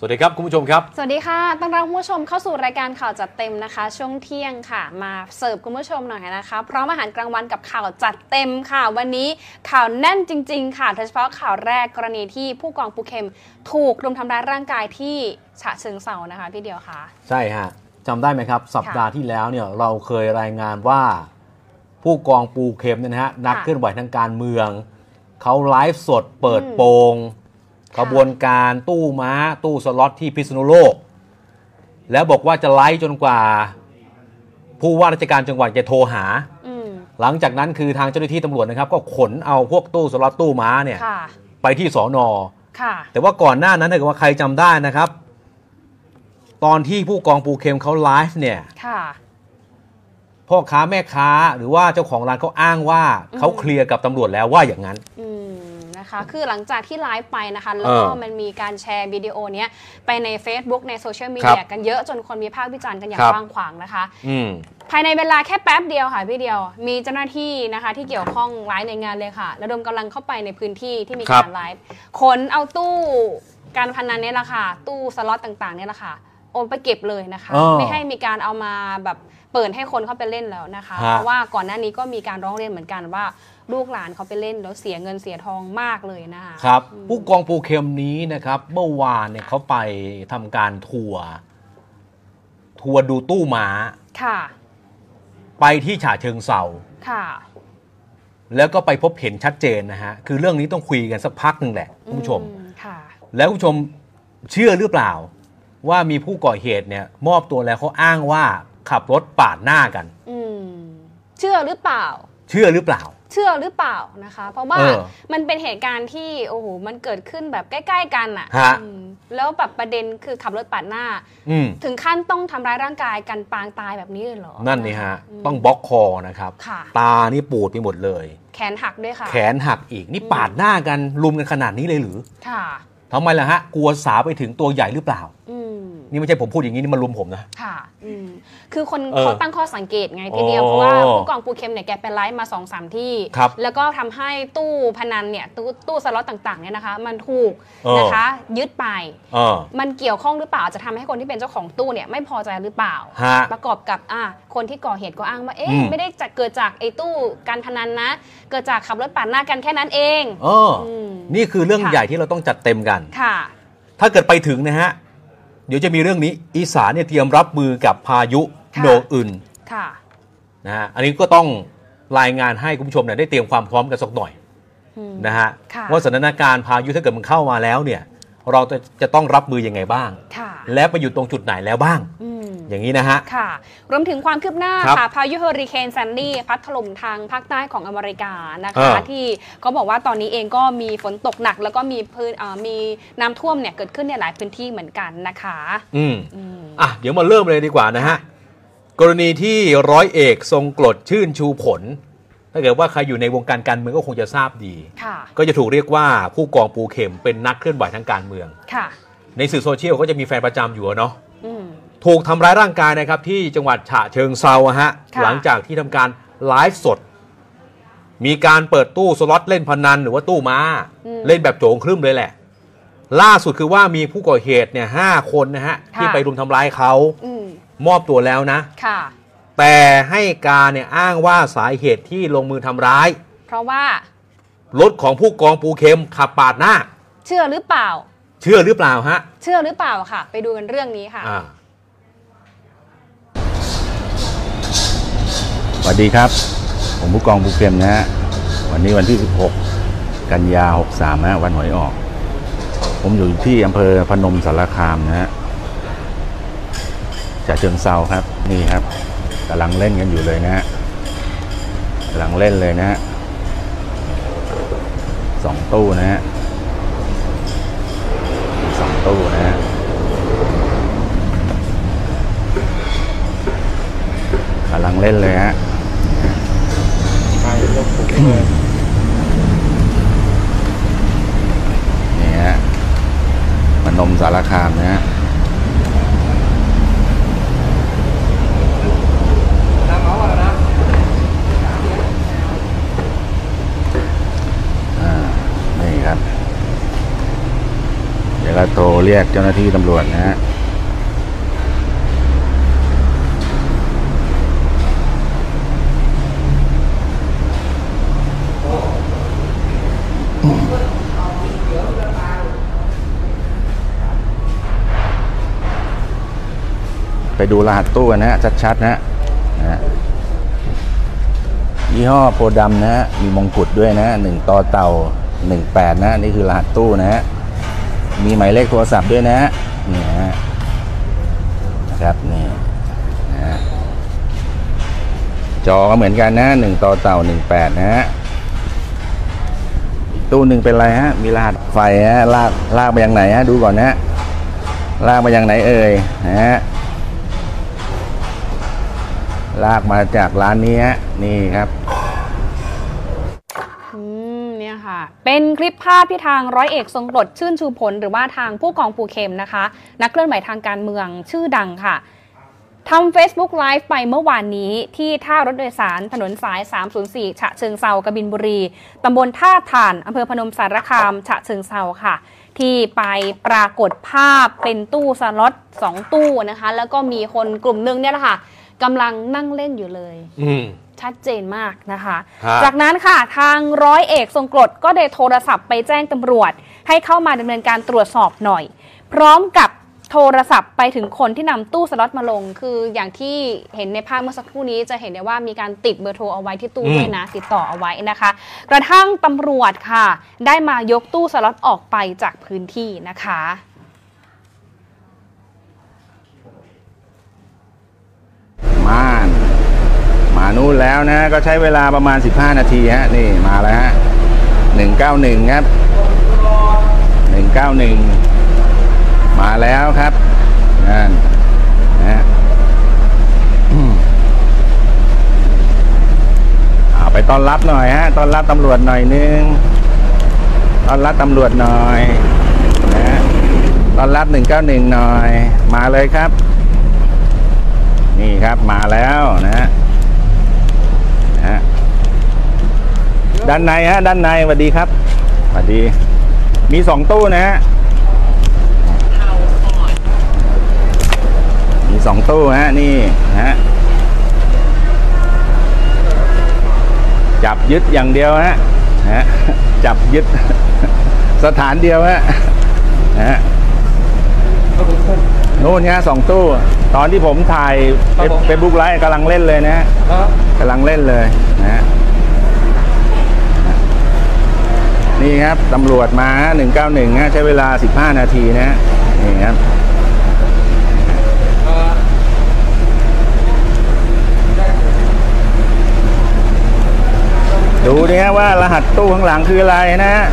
สวัสดีครับ คุณผู้ชมครับ สวัสดีค่ะต้อนรับคุณผู้ชมเข้าสู่รายการข่าวจัดเต็มนะคะ ช่วงเที่ยงค่ะ มาเสิร์ฟคุณผู้ชมหน่อยนะคะพร้อมอาหารกลางวันกับข่าวจัดเต็มค่ะ วันนี้ข่าวแน่นจริง ๆ ค่ะโดยเฉพาะข่าวแรกกรณีที่ผู้กองปูเข็มถูกรุมทำร้ายร่างกายที่ฉะเชิงเซานะคะพี่เดียวค่ะ ใช่ฮะจำได้ไหมครับ สัปดาห์ที่แล้วเนี่ยเราเคยรายงานว่าผู้กองปูเข็มเนี่ยนะฮะนักเคลื่อนไหวทางการเมืองเขาไลฟ์สดเปิดโปงค่ะ ขบวนการตู้ม้าตู้สล็อตที่พิษณุโลก แล้วบอกว่าจะไลฟ์จนกว่า ผู้ว่าราชการจังหวัดจะโทรหาอืมหลังจากนั้นคือทางเจ้าหน้าที่ตำรวจนะครับ ก็ขนเอาพวกตู้สล็อตตู้ม้าเนี่ยค่ะไปที่สอนอค่ะแต่ว่าก่อนหน้านั้นถ้าเกิดว่าใครจำได้นะครับ ตอนที่ผู้กองปูเค็มเขาไลฟ์เนี่ยค่ะพ่อค้าแม่ค้าหรือว่าเจ้าของร้านเขาอ้างว่าอืมเขาเคลียร์กับตำรวจแล้วว่าอย่างนั้นอืม นะคะ คือหลังจากที่ไลฟ์ไปนะคะ แล้วก็เออมันมีการแชร์วิดีโอเนี้ยไปใน Facebook ในโซเชียลมีครัเดียบกันเยอะจนคนมีภาควิจารณ์กันอย่างครับกว้างขวางนะคะอืมภายในเวลาแค่แป๊บเดียวค่ะพี่เดียว มีเจ้าหน้าที่นะคะ ที่เกี่ยวข้องหลายหน่วยงานเลยค่ะระดมกำลังเข้าไปในพื้นที่ที่มีครับการไลฟ์ขนเอาตู้การพนันเนี่ยแหละค่ะ ตู้สล็อตต่างๆเนี่ยแหละค่ะ โอนไปเก็บเลยนะคะเออไม่ให้มีการเอามาแบบเปิดให้คนเข้าไปเล่นแล้วนะคะฮะเพราะว่าก่อนหน้านี้ก็มีการร้องเรียนเหมือนกันว่าลูกหลานเขาไปเล่นแล้วเสียเงินเสียทองมากเลยนะคะครับผู้กองปูเข็มนี้นะครับเมื่อวานเนี่ยเขาไปทำการทัวร์ทัวร์ดูตู้ม้าค่ะ ไปที่ฉะเชิงเซาค่ะ แล้วก็ไปพบเห็นชัดเจนนะฮะคือเรื่องนี้ต้องคุยกันสักพักหนึ่งแหละคุณผู้ชมอืค่ะ แล้วคุณผู้ชมเชื่อหรือเปล่า ว่ามีผู้ก่อเหตุเนี่ย มอบตัวแล้วเขาอ้างว่าขับรถปาดหน้ากัน อืมเชื่อหรือเปล่า เชื่อหรือเปล่า เชื่อหรือเปล่านะคะ เพราะว่าเออมันเป็นเหตุการณ์ที่โอ้โหมันเกิดขึ้นแบบใกล้ ๆ กันอะฮะอืมแล้วแบบประเด็นคือขับรถปาดหน้าอืมถึงขั้นต้องทำร้ายร่างกายกันปางตายแบบนี้เลยเหรอ นั่นนี่ฮะมต้องบล็อกคอนะครับค่ะตานี่ปูดไปหมดเลย แขนหักด้วยค่ะ แขนหักอีกนี่ปาดหน้ากันลุมกันขนาดนี้เลยหรือ ค่ะทำไมล่ะฮะ กลัวสาวไปถึงตัวใหญ่หรือเปล่าอืม นี่ไม่ใช่ผมพูดอย่างนี้นี่มันลุมผมนะ ค่ะอืมคือคนเออเขาตั้งข้อสังเกตไงทีเดียว อ๋อเพราะว่าผู้กองปูเข็มเนี่ยแกเป็นไลฟ์มา2อสามที่ ครับแล้วก็ทำให้ตู้พนันเนี่ยตู้ตู้สล็อตต่างๆเนี่ยนะคะ มันถูกเออ นะคะ ยึดไป เออ มันเกี่ยวข้องหรือเปล่าจะทำให้คนที่เป็นเจ้าของตู้เนี่ยไม่พอใจหรือเปล่า ฮะประกอบกับอะคนที่ก่อเหตุก็อ้างว่าเอ๊ะอืม ไม่ได้จะเกิดจากไอ้ตู้การพนันนะ เกิดจากขับรถปาดหน้ากันแค่นั้นเอง เอออมนี่คือเรื่องค่ะ ใหญ่ที่เราต้องจัดเต็มกัน ค่ะ ถ้าเกิดไปถึงนะฮะ เดี๋ยวจะมีเรื่องนี้อีสานเนี่ยเตรียมรับมือกับพายุค่ะโนอึนค่ะนะฮะอันนี้ก็ต้องรายงานให้คุณผู้ชมเนี่ยได้เตรียมความพร้อมกันสักหน่อยอืมนะฮะค่ะว่าสถานการณ์พายุถ้าเกิดมันเข้ามาแล้วเนี่ย เราจะจะต้องรับมือยังไงบ้างค่ะและไปอยู่ตรงจุดไหนแล้วบ้างอืมอย่างนี้นะฮะ ค่ะ รวมถึงความคืบหน้าครับค่ะ พายุเฮอริเคนแซนดี้พัดถล่มทางภาคใต้ของอเมริกานะคะเออที่เขาบอกว่าตอนนี้เองก็มีฝนตกหนัก แล้วก็มีพื้นเอ่อมีน้ำท่วมเนี่ยเกิดขึ้นในหลายพื้นที่เหมือนกันนะคะอืมอืมอะเดี๋ยวมาเริ่มเลยดีกว่านะฮะ กรณีที่ร้อยเอกทรงกรดชื่นชูผล ถ้าเกิดว่าใครอยู่ในวงการการเมืองก็คงจะทราบดีค่ะก็จะถูกเรียกว่าผู้กองปูเข็มเป็นนักเคลื่อนไหวทางการเมืองค่ะในสื่อโซเชียลก็จะมีแฟนประจำอยู่อะเนาะอืมถูกทำร้ายร่างกายนะครับที่จังหวัดฉะเชิงเซาอะฮะค่ะหลังจากที่ทำการไลฟ์สด มีการเปิดตู้สล็อตเล่นพนันหรือว่าตู้ม้า เล่นแบบโจงครึ่มเลยแหละ ล่าสุดคือว่ามีผู้ก่อเหตุเนี่ยห้าคนนะฮะที่ไปรุมทำร้ายเขาอืมมอบตัวแล้วนะค่ะ แต่ให้การเนี่ยอ้างว่าสาเหตุที่ลงมือทำร้าย เพราะว่ารถของผู้กองปูเข็มขับปาดหน้า เชื่อหรือเปล่า เชื่อหรือเปล่าฮะ เชื่อหรือเปล่าค่ะ ไปดูกันเรื่องนี้ค่ะอ่าสวัสดีครับ ผมผู้กองภูเก็มนะฮะวันนี้วันที่ 16 กันยา 63นะฮะวันหวยออก ผมอยู่ที่อำเภอพนมสารคามนะฮะจากเชิงเซาครับนี่ครับ กำลังเล่นกันอยู่เลยนะฮะกำลังเล่นเลยนะฮะสองตู้นะฮะสองตู้นะฮะกำลังเล่นเลยฮะนี่ฮะพนมสารคามนะฮะอ่านี่ครับ เดี๋ยว กก็โทรเรียกเจ้าหน้าที่ตำรวจนะฮะไปดูรหัสตู้กันนะฮะ ชัดๆนะฮะนะฮะยี่ห้อโพดำนะฮะ มีมงกุฎด้วยนะหนึ่งต่อเต่าหนึ่งแปดนะ นี่คือรหัสตู้นะฮะ มีหมายเลขโทรศัพท์ด้วยนะฮะนี่นะฮะนะครับนี่นะฮะจอก็เหมือนกันนะหนึ่งต่อเต่าหนึ่งแปดนะฮะตู้หนึ่งเป็นไรฮะ มีรหัสไฟฮะลากลากไปยังไหนฮะ ดูก่อนนะฮะลากไปยังไหนเอ่ยนะฮะลากมาจากร้านนี้ฮะนี่ครับ อืม เนี่ยค่ะเป็นคลิปภาพที่ทางร้อยเอกทรงกรดชื่นชูผล หรือว่าทางผู้กองปูเข็มนะคะ นักเคลื่อนไหวทางการเมืองชื่อดังค่ะทำ Facebook Live ไปเมื่อวานนี้ที่ท่ารถโดยสารถนนสาย 304 ฉะเชิงเซากบินบุรี ตำบลท่าถ่านอำเภอพนมสารคาม ฉะเชิงเซาค่ะ ที่ไปปรากฏภาพเป็นตู้สล็อตสองตู้นะคะ แล้วก็มีคนกลุ่มหนึงเนี่ยแหละค่ะกำลังนั่งเล่นอยู่เลย อื ชัดเจนมากนะคะฮะจากนั้นค่ะทางร้อยเอกทรงกรดก็ได้โทรศัพท์ไปแจ้งตำรวจ ให้เข้ามาดำเนินการตรวจสอบหน่อย พร้อมกับโทรศัพท์ไปถึงคนที่นำตู้สล็อตมาลง คืออย่างที่เห็นในภาพเมื่อสักครู่นี้จะเห็นได้ว่ามีการติดเบอร์โทรเอาไว้ที่ตู้อืมด้วยนะติดต่อเอาไว้นะคะ กระทั่งตำรวจค่ะ ได้มายกตู้สล็อตออกไปจากพื้นที่นะคะม่าน มานู่นแล้วนะ ก็ใช้เวลาประมาณ 15 นาทีฮะนี่มาแล้วฮะ191 ครับ 191 มาแล้วครับนั่นนะฮะเอาไปต้อนรับหน่อยฮะต้อนรับตำรวจหน่อยนึงต้อนรับตำรวจหน่อยนะต้อนรับ 191 หน่อย มาเลยครับ นี่ครับมาแล้วนะฮะ ด้านในฮะด้านในสวัสดีครับสวัสดี มีสองตู้นะฮะมีสองตู้ฮะนี่นะฮะจับยึดอย่างเดียวฮะนะฮะจับยึดสถานเดียวฮะนะฮะนู่นฮะสองตู้ ตอนที่ผมถ่ายครับผมเฟซบุ๊กไลฟ์กำลังเล่นเลยนะฮะครับกำลังเล่นเลยนะฮะ นี่ครับตำรวจมาหนึ่งเก้าหนึ่งใช้เวลาสิบห้านาทีนะฮะนี่ครับดูนี่ฮะว่ารหัสตู้ข้างหลังคืออะไรนะฮะ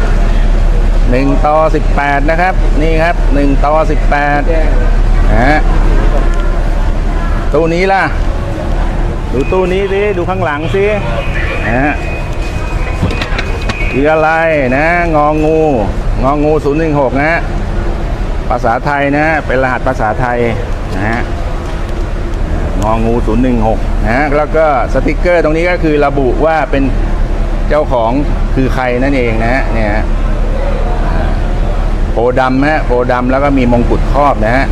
หนึ่งต่อสิบแปดนะครับ นี่ครับหนึ่งต่อสิบแปดนะฮะตู้นี้ล่ะ ดูตู้นี้สิดูข้างหลังสินะฮะ คืออะไรนะ งองู งองู 016 นะฮะภาษาไทยนะฮะเป็นรหัสภาษาไทยนะฮะงองู 016นะฮะแล้วก็สติกเกอร์ตรงนี้ก็คือระบุว่าเป็นเจ้าของคือใครนั่นเองนะฮะเนี่ยฮะโพดำฮะโพดำแล้วก็มีมงกุฎครอบนะฮะ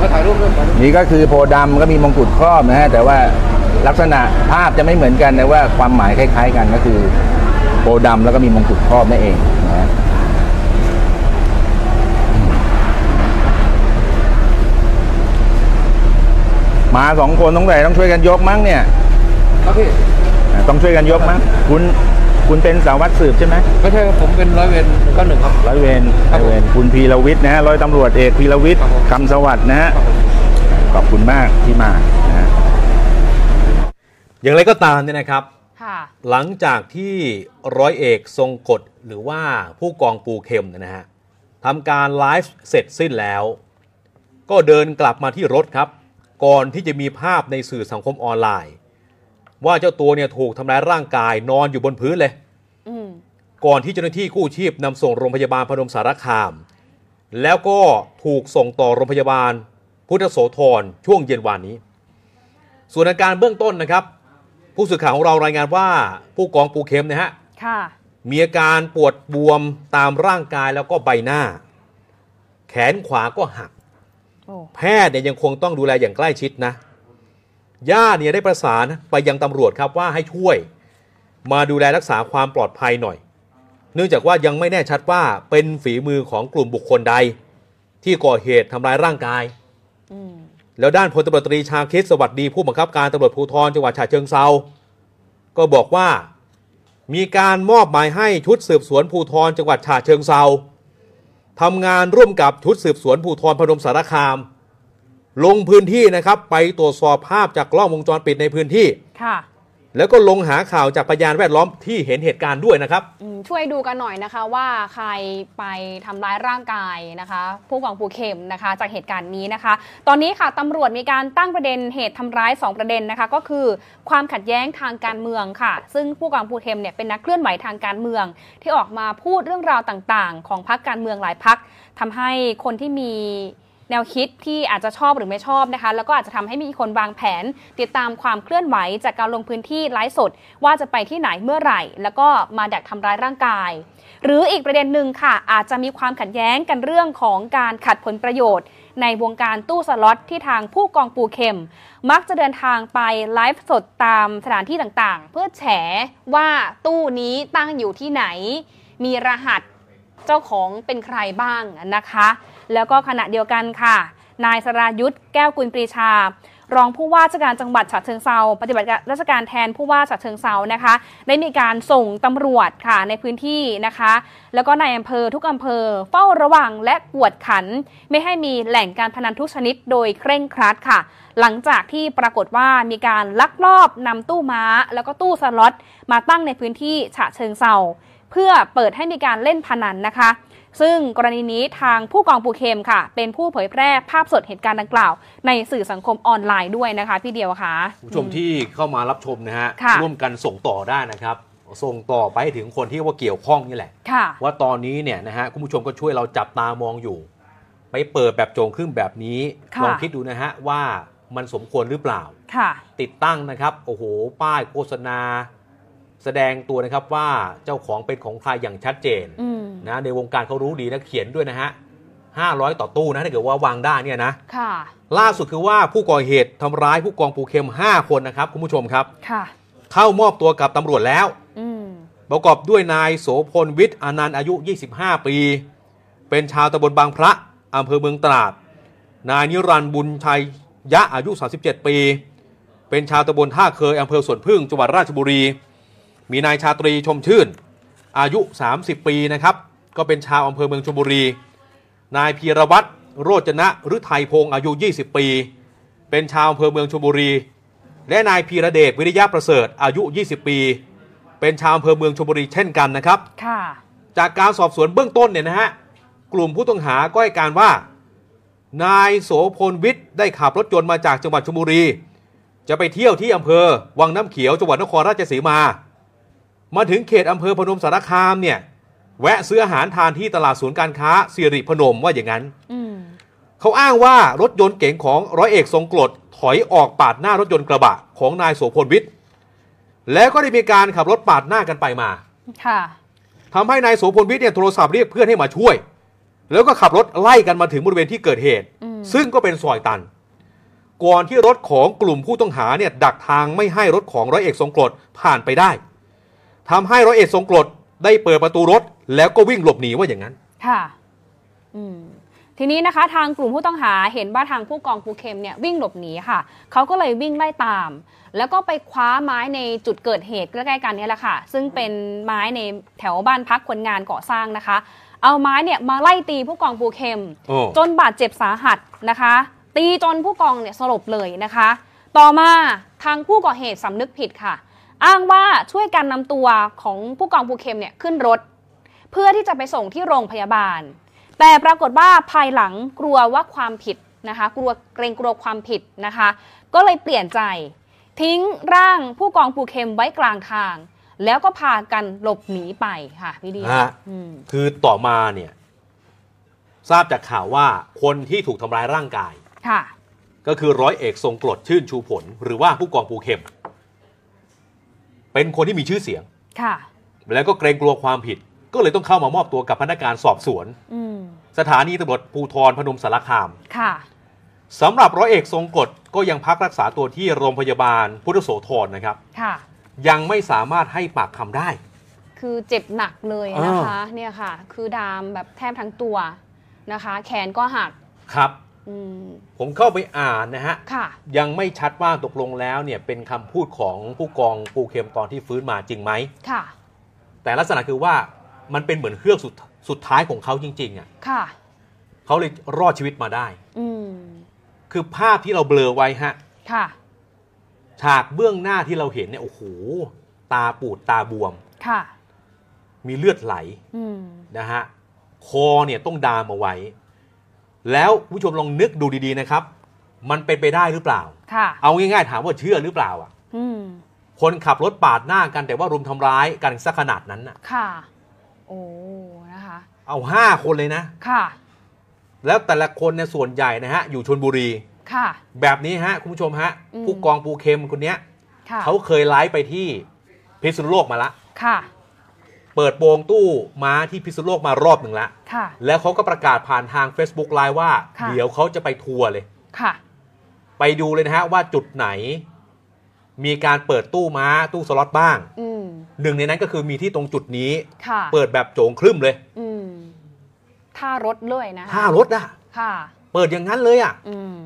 มาถ่ายรูปด้วยกันนี่ก็คือโพธิ์ดำก็มีมงกุฎครอบนะฮะแต่ว่า ลักษณะภาพจะไม่เหมือนกันแต่ว่าความหมายคล้าย ๆ กันก็คือโพธิ์ดำแล้วก็มีมงกุฎครอบนั่นเองนะฮะมาสองคนต้องไหนต้องช่วยกันยกมั้งเนี่ยครับพี่อ่าต้องช่วยกันยกมั้งคุณคุณเป็นสารวัตรสืบใช่ไหมไม่ใช่ครับผมเป็นร้อยเวรก้อนหนึ่งครับร้อยเวรครัร้อบยผมเวรคุณพีรวิทย์นะฮะร้อยตำรวจเอกพีรวิทย์ครับผมคำสวัสดิ์นะฮะครับผมขอบคุณมากที่มานะฮะ อย่างไรก็ตามเนี่ยนะครับค่ะหลังจากที่ร้อยเอกทรงกฎหรือว่าผู้กองปูเข็มเนยนะฮะทำการไลฟ์เสร็จสิ้นแล้ว ก็เดินกลับมาที่รถครับ ก่อนที่จะมีภาพในสื่อสังคมออนไลน์ ว่าเจ้าตัวเนี่ยถูกทำร้ายร่างกายนอนอยู่บนพื้นเลยอืมก่อนที่เจ้าหน้าที่กู้ชีพนำส่งโรงพยาบาลพนมสารคาม แล้วก็ถูกส่งต่อโรงพยาบาล พุทธโสธรช่วงเย็นวานนี้ ส่วนอาการเบื้องต้นนะครับ ผู้สื่อข่าวของเรารายงานว่า ผู้กองปูเข็มนะฮะค่ะมีอาการปวดบวมตามร่างกายแล้วก็ใบหน้า แขนขวาก็หักโอ้แพทย์เนี่ยยังคงต้องดูแลอย่างใกล้ชิดนะญาติเนี่ยได้ประสานไปยังตำรวจครับว่าให้ช่วย มาดูแลรักษาความปลอดภัยหน่อย เนื่องจากว่ายังไม่แน่ชัดว่าเป็นฝีมือของกลุ่มบุคคลใด ที่ก่อเหตุทำร้ายร่างกายอืม แล้วด้านพลตำรวจตรีชาคิดสวัสดีผู้บังคับการตำรวจภูธรจังหวัดฉะเชิงเซาก็บอกว่ามีการมอบหมายให้ชุดสืบสวนภูธรจังหวัดฉะเชิงเซาทำงานร่วมกับชุดสืบสวนภูธรพนมสารคาม ลงพื้นที่นะครับ ไปตรวจสอบภาพจากกล้องวงจรปิดในพื้นที่ค่ะ แล้วก็ลงหาข่าวจากพยานแวดล้อมที่เห็นเหตุการณ์ด้วยนะครับ อืมช่วยดูกันหน่อยนะคะว่าใครไปทำร้ายร่างกายนะคะ ผู้กองปูเข็มนะคะ จากเหตุการณ์นี้นะคะ ตอนนี้ค่ะตำรวจมีการตั้งประเด็นเหตุทำร้าย 2 ประเด็นนะคะ ก็คือความขัดแย้งทางการเมืองค่ะ ซึ่งผู้กองปูเข็มเนี่ยเป็นนักเคลื่อนไหวทางการเมือง ที่ออกมาพูดเรื่องราวต่างๆ ของพรรคการเมืองหลายพรรคทำให้คนที่มี แนวคิดที่อาจจะชอบหรือไม่ชอบนะคะ แล้วก็อาจจะทำให้มีคนวางแผน ติดตามความเคลื่อนไหวจากการลงพื้นที่ไลฟ์สด ว่าจะไปที่ไหนเมื่อไหร่ แล้วก็มาดักทำร้ายร่างกาย หรืออีกประเด็นหนึ่งค่ะ อาจจะมีความขัดแย้งกันเรื่องของการขัดผลประโยชน์ ในวงการตู้สล็อตที่ทางผู้กองปูเข็ม มักจะเดินทางไปไลฟ์สดตามสถานที่ต่างๆ เพื่อแฉว่าตู้นี้ตั้งอยู่ที่ไหน มีรหัสเจ้าของเป็นใครบ้างนะคะ แล้วก็ขณะเดียวกันค่ะ นายสรายุทธแก้วกุลปรีชารองผู้ว่าราชการจังหวัดฉะเชิงเซาปฏิบัติราชการแทนผู้ว่าฉะเชิงเซานะคะ ได้มีการส่งตำรวจค่ะในพื้นที่นะคะ แล้วก็ในอำเภอทุกอำเภอเฝ้าระวังและกวดขัน ไม่ให้มีแหล่งการพนันทุกชนิดโดยเคร่งครัดค่ะ หลังจากที่ปรากฏว่ามีการลักลอบนำตู้ม้า แล้วก็ตู้สล็อตมาตั้งในพื้นที่ฉะเชิงเซาเพื่อเปิดให้มีการเล่นพนันนะคะ ซึ่งกรณีนี้ทางผู้กองปูเคมค่ะ เป็นผู้เผยแพร่ภาพสดเหตุการณ์ดังกล่าว ในสื่อสังคมออนไลน์ด้วยนะคะ พี่เดียวค่ะผู้ชมที่เข้ามารับชมนะฮะค่ะร่วมกันส่งต่อได้นะครับส่งต่อไปให้ถึงคนที่ว่าเกี่ยวข้องนี่แหละค่ะว่าตอนนี้เนี่ยนะฮะคุณผู้ชมก็ช่วยเราจับตามองอยู่ ไปเปิดแบบโจงครึ่มแบบนี้ค่ะลองคิดดูนะฮะว่ามันสมควรหรือเปล่าค่ะติดตั้งนะครับ โอ้โห ป้ายโฆษณา แสดงตัวนะครับว่าเจ้าของเป็นของใครอย่างชัดเจนอืมนะในวงการเขารู้ดีนะเขียนด้วยนะฮะ500ต่อตู้นะถ้าเกิดว่าวางได้เนี่ยนะค่ะล่าสุดคือว่าผู้ก่อเหตุทำร้ายผู้กองปูเข็ม5คนนะครับคุณผู้ชมครับค่ะเข้ามอบตัวกับตำรวจแล้วอืมประกอบด้วยนายโสพลวิทย์อนันต์อายุ 25 ปี เป็นชาวตำบลบางพระอำเภอเมืองตราด นายนิรันดร์บุญชัยยะอายุ 37 ปี เป็นชาวตำบลท่าเคยอำเภอสวนพึ่งจังหวัดราชบุรี มีนายชาตรีชมชื่น อายุ 30 ปีนะครับ ก็เป็นชาวอำเภอเมืองชลบุรี นายพีรวัตรโรจนะฤทัยพงศ์อายุ 20 ปี เป็นชาวอำเภอเมืองชลบุรี และนายพีระเดชวิริยะประเสริฐอายุ 20 ปี เป็นชาวอำเภอเมืองชลบุรีเช่นกันนะครับค่ะจากการสอบสวนเบื้องต้นเนี่ยนะฮะกลุ่มผู้ต้องหาก็ให้การว่า นายโสพลวิทย์ได้ขับรถยนต์มาจากจังหวัดชลบุรี จะไปเที่ยวที่อำเภอวังน้ำเขียวจังหวัดนครราชสีมา มาถึงเขตอำเภอพนมสารคามเนี่ย แวะซื้ออาหารทานที่ตลาดศูนย์การค้าสิริพนมว่าอย่างนั้นอืมเขาอ้างว่ารถยนต์เก๋งของร้อยเอกทรงกรดถอยออกปาดหน้ารถยนต์กระบะของนายโสพลวิทย์แล้วก็ได้มีการขับรถปาดหน้ากันไปมา ค่ะทำให้นายโสพลวิทย์เนี่ยโทรศัพท์เรียกเพื่อนให้มาช่วย แล้วก็ขับรถไล่กันมาถึงบริเวณที่เกิดเหตุอืมซึ่งก็เป็นซอยตัน ก่อนที่รถของกลุ่มผู้ต้องหาเนี่ยดักทางไม่ให้รถของร้อยเอกทรงกรดผ่านไปได้ ทำให้ร้อยเอกทรงกรดได้เปิดประตูรถ แล้วก็วิ่งหลบหนีว่าอย่างนั้น ค่ะ อืมทีนี้นะคะทางกลุ่มผู้ต้องหาเห็นว่าทางผู้กองปูเข็มเนี่ยวิ่งหลบหนีค่ะ เขาก็เลยวิ่งไล่ตาม แล้วก็ไปคว้าไม้ในจุดเกิดเหตุใกล้ๆกันเนี่ยแหละค่ะ ซึ่งเป็นไม้ในแถวบ้านพักคนงานก่อสร้างนะคะ เอาไม้เนี่ยมาไล่ตีผู้กองปูเข็มโอ้จนบาดเจ็บสาหัสนะคะ ตีจนผู้กองเนี่ยสลบเลยนะคะ ต่อมาทางผู้ก่อเหตุสำนึกผิดค่ะ อ้างว่าช่วยกันนำตัวของผู้กองภูเข็มเนี่ยขึ้นรถ เพื่อที่จะไปส่งที่โรงพยาบาล แต่ปรากฏว่าภายหลังกลัวว่าความผิดนะคะกลัวเกรงกลัวความผิดนะคะ ก็เลยเปลี่ยนใจ ทิ้งร่างผู้กองปูเข็มไว้กลางทาง แล้วก็พากันหลบหนีไปค่ะพี่เดียฮะอืมคือต่อมาเนี่ยทราบจากข่าวว่าคนที่ถูกทำร้ายร่างกาย ค่ะ ก็คือร้อยเอกทรงกรดชื่นชูผล หรือว่าผู้กองปูเข็ม เป็นคนที่มีชื่อเสียงค่ะ แล้วก็เกรงกลัวความผิด ก็เลยต้องเข้ามามอบตัวกับพนักงานสอบสวนอืมสถานีตำรวจภูธรพนมสารคามค่ะสำหรับร้อยเอกทรงกฎก็ยังพักรักษาตัวที่โรงพยาบาลพุทธโสธรนะครับค่ะยังไม่สามารถให้ปากคำได้ คือเจ็บหนักเลยนะคะ เนี่ยค่ะ คือดามแบบแทบทั้งตัวนะคะ แขนก็หักครับอืม ผมเข้าไปอ่านนะฮะค่ะยังไม่ชัดว่าตกลงแล้วเนี่ยเป็นคำพูดของผู้กองปูเข็มตอนที่ฟื้นมาจริงไหมค่ะแต่ลักษณะคือว่ามันเป็นเหมือนเครื่องสุดสุดท้ายของเขาจริง ๆอะค่ะเขาเลยรอดชีวิตมาได้อืมคือภาพที่เราเบลอไว้ฮะค่ะฉากเบื้องหน้าที่เราเห็นเนี่ยโอ้โหตาปูดตาบวมค่ะมีเลือดไหลอืมนะฮะคอเนี่ยต้องดามเอาไว้ แล้วผู้ชมลองนึกดูดีๆนะครับ มันเป็นไปได้หรือเปล่า ค่ะ เอาง่ายๆถามว่าเชื่อหรือเปล่าอะ อืม คนขับรถปาดหน้ากันแต่ว่ารุมทำร้ายกันซะขนาดนั้นน่ะ ค่ะ โอ้ นะคะ เอาห้าคนเลยนะ ค่ะ แล้วแต่ละคนเนี่ยส่วนใหญ่นะฮะ อยู่ชนบุรี ค่ะ แบบนี้ฮะ คุณผู้ชมฮะ อืม ผู้กองปูเข็มคนเนี้ยค่ะ เขาเคยไลฟ์ไปที่พิษณุโลกมาละ ค่ะ เปิดโปงตู้ม้าที่พิษณุโลกมารอบหนึ่งละค่ะ แล้วเขาก็ประกาศผ่านทาง Facebook ไลฟ์ว่า ค่ะ เดี๋ยวเขาจะไปทัวร์เลย ค่ะ ไปดูเลยนะฮะว่าจุดไหน มีการเปิดตู้ม้าตู้สล็อตบ้าง อืม หนึ่งในนั้นก็คือมีที่ตรงจุดนี้ ค่ะเปิดแบบโจงครึ่มเลยอืมท่ารถเลยนะคะท่ารถอะค่ะ เปิดอย่างนั้นเลยอะ อืม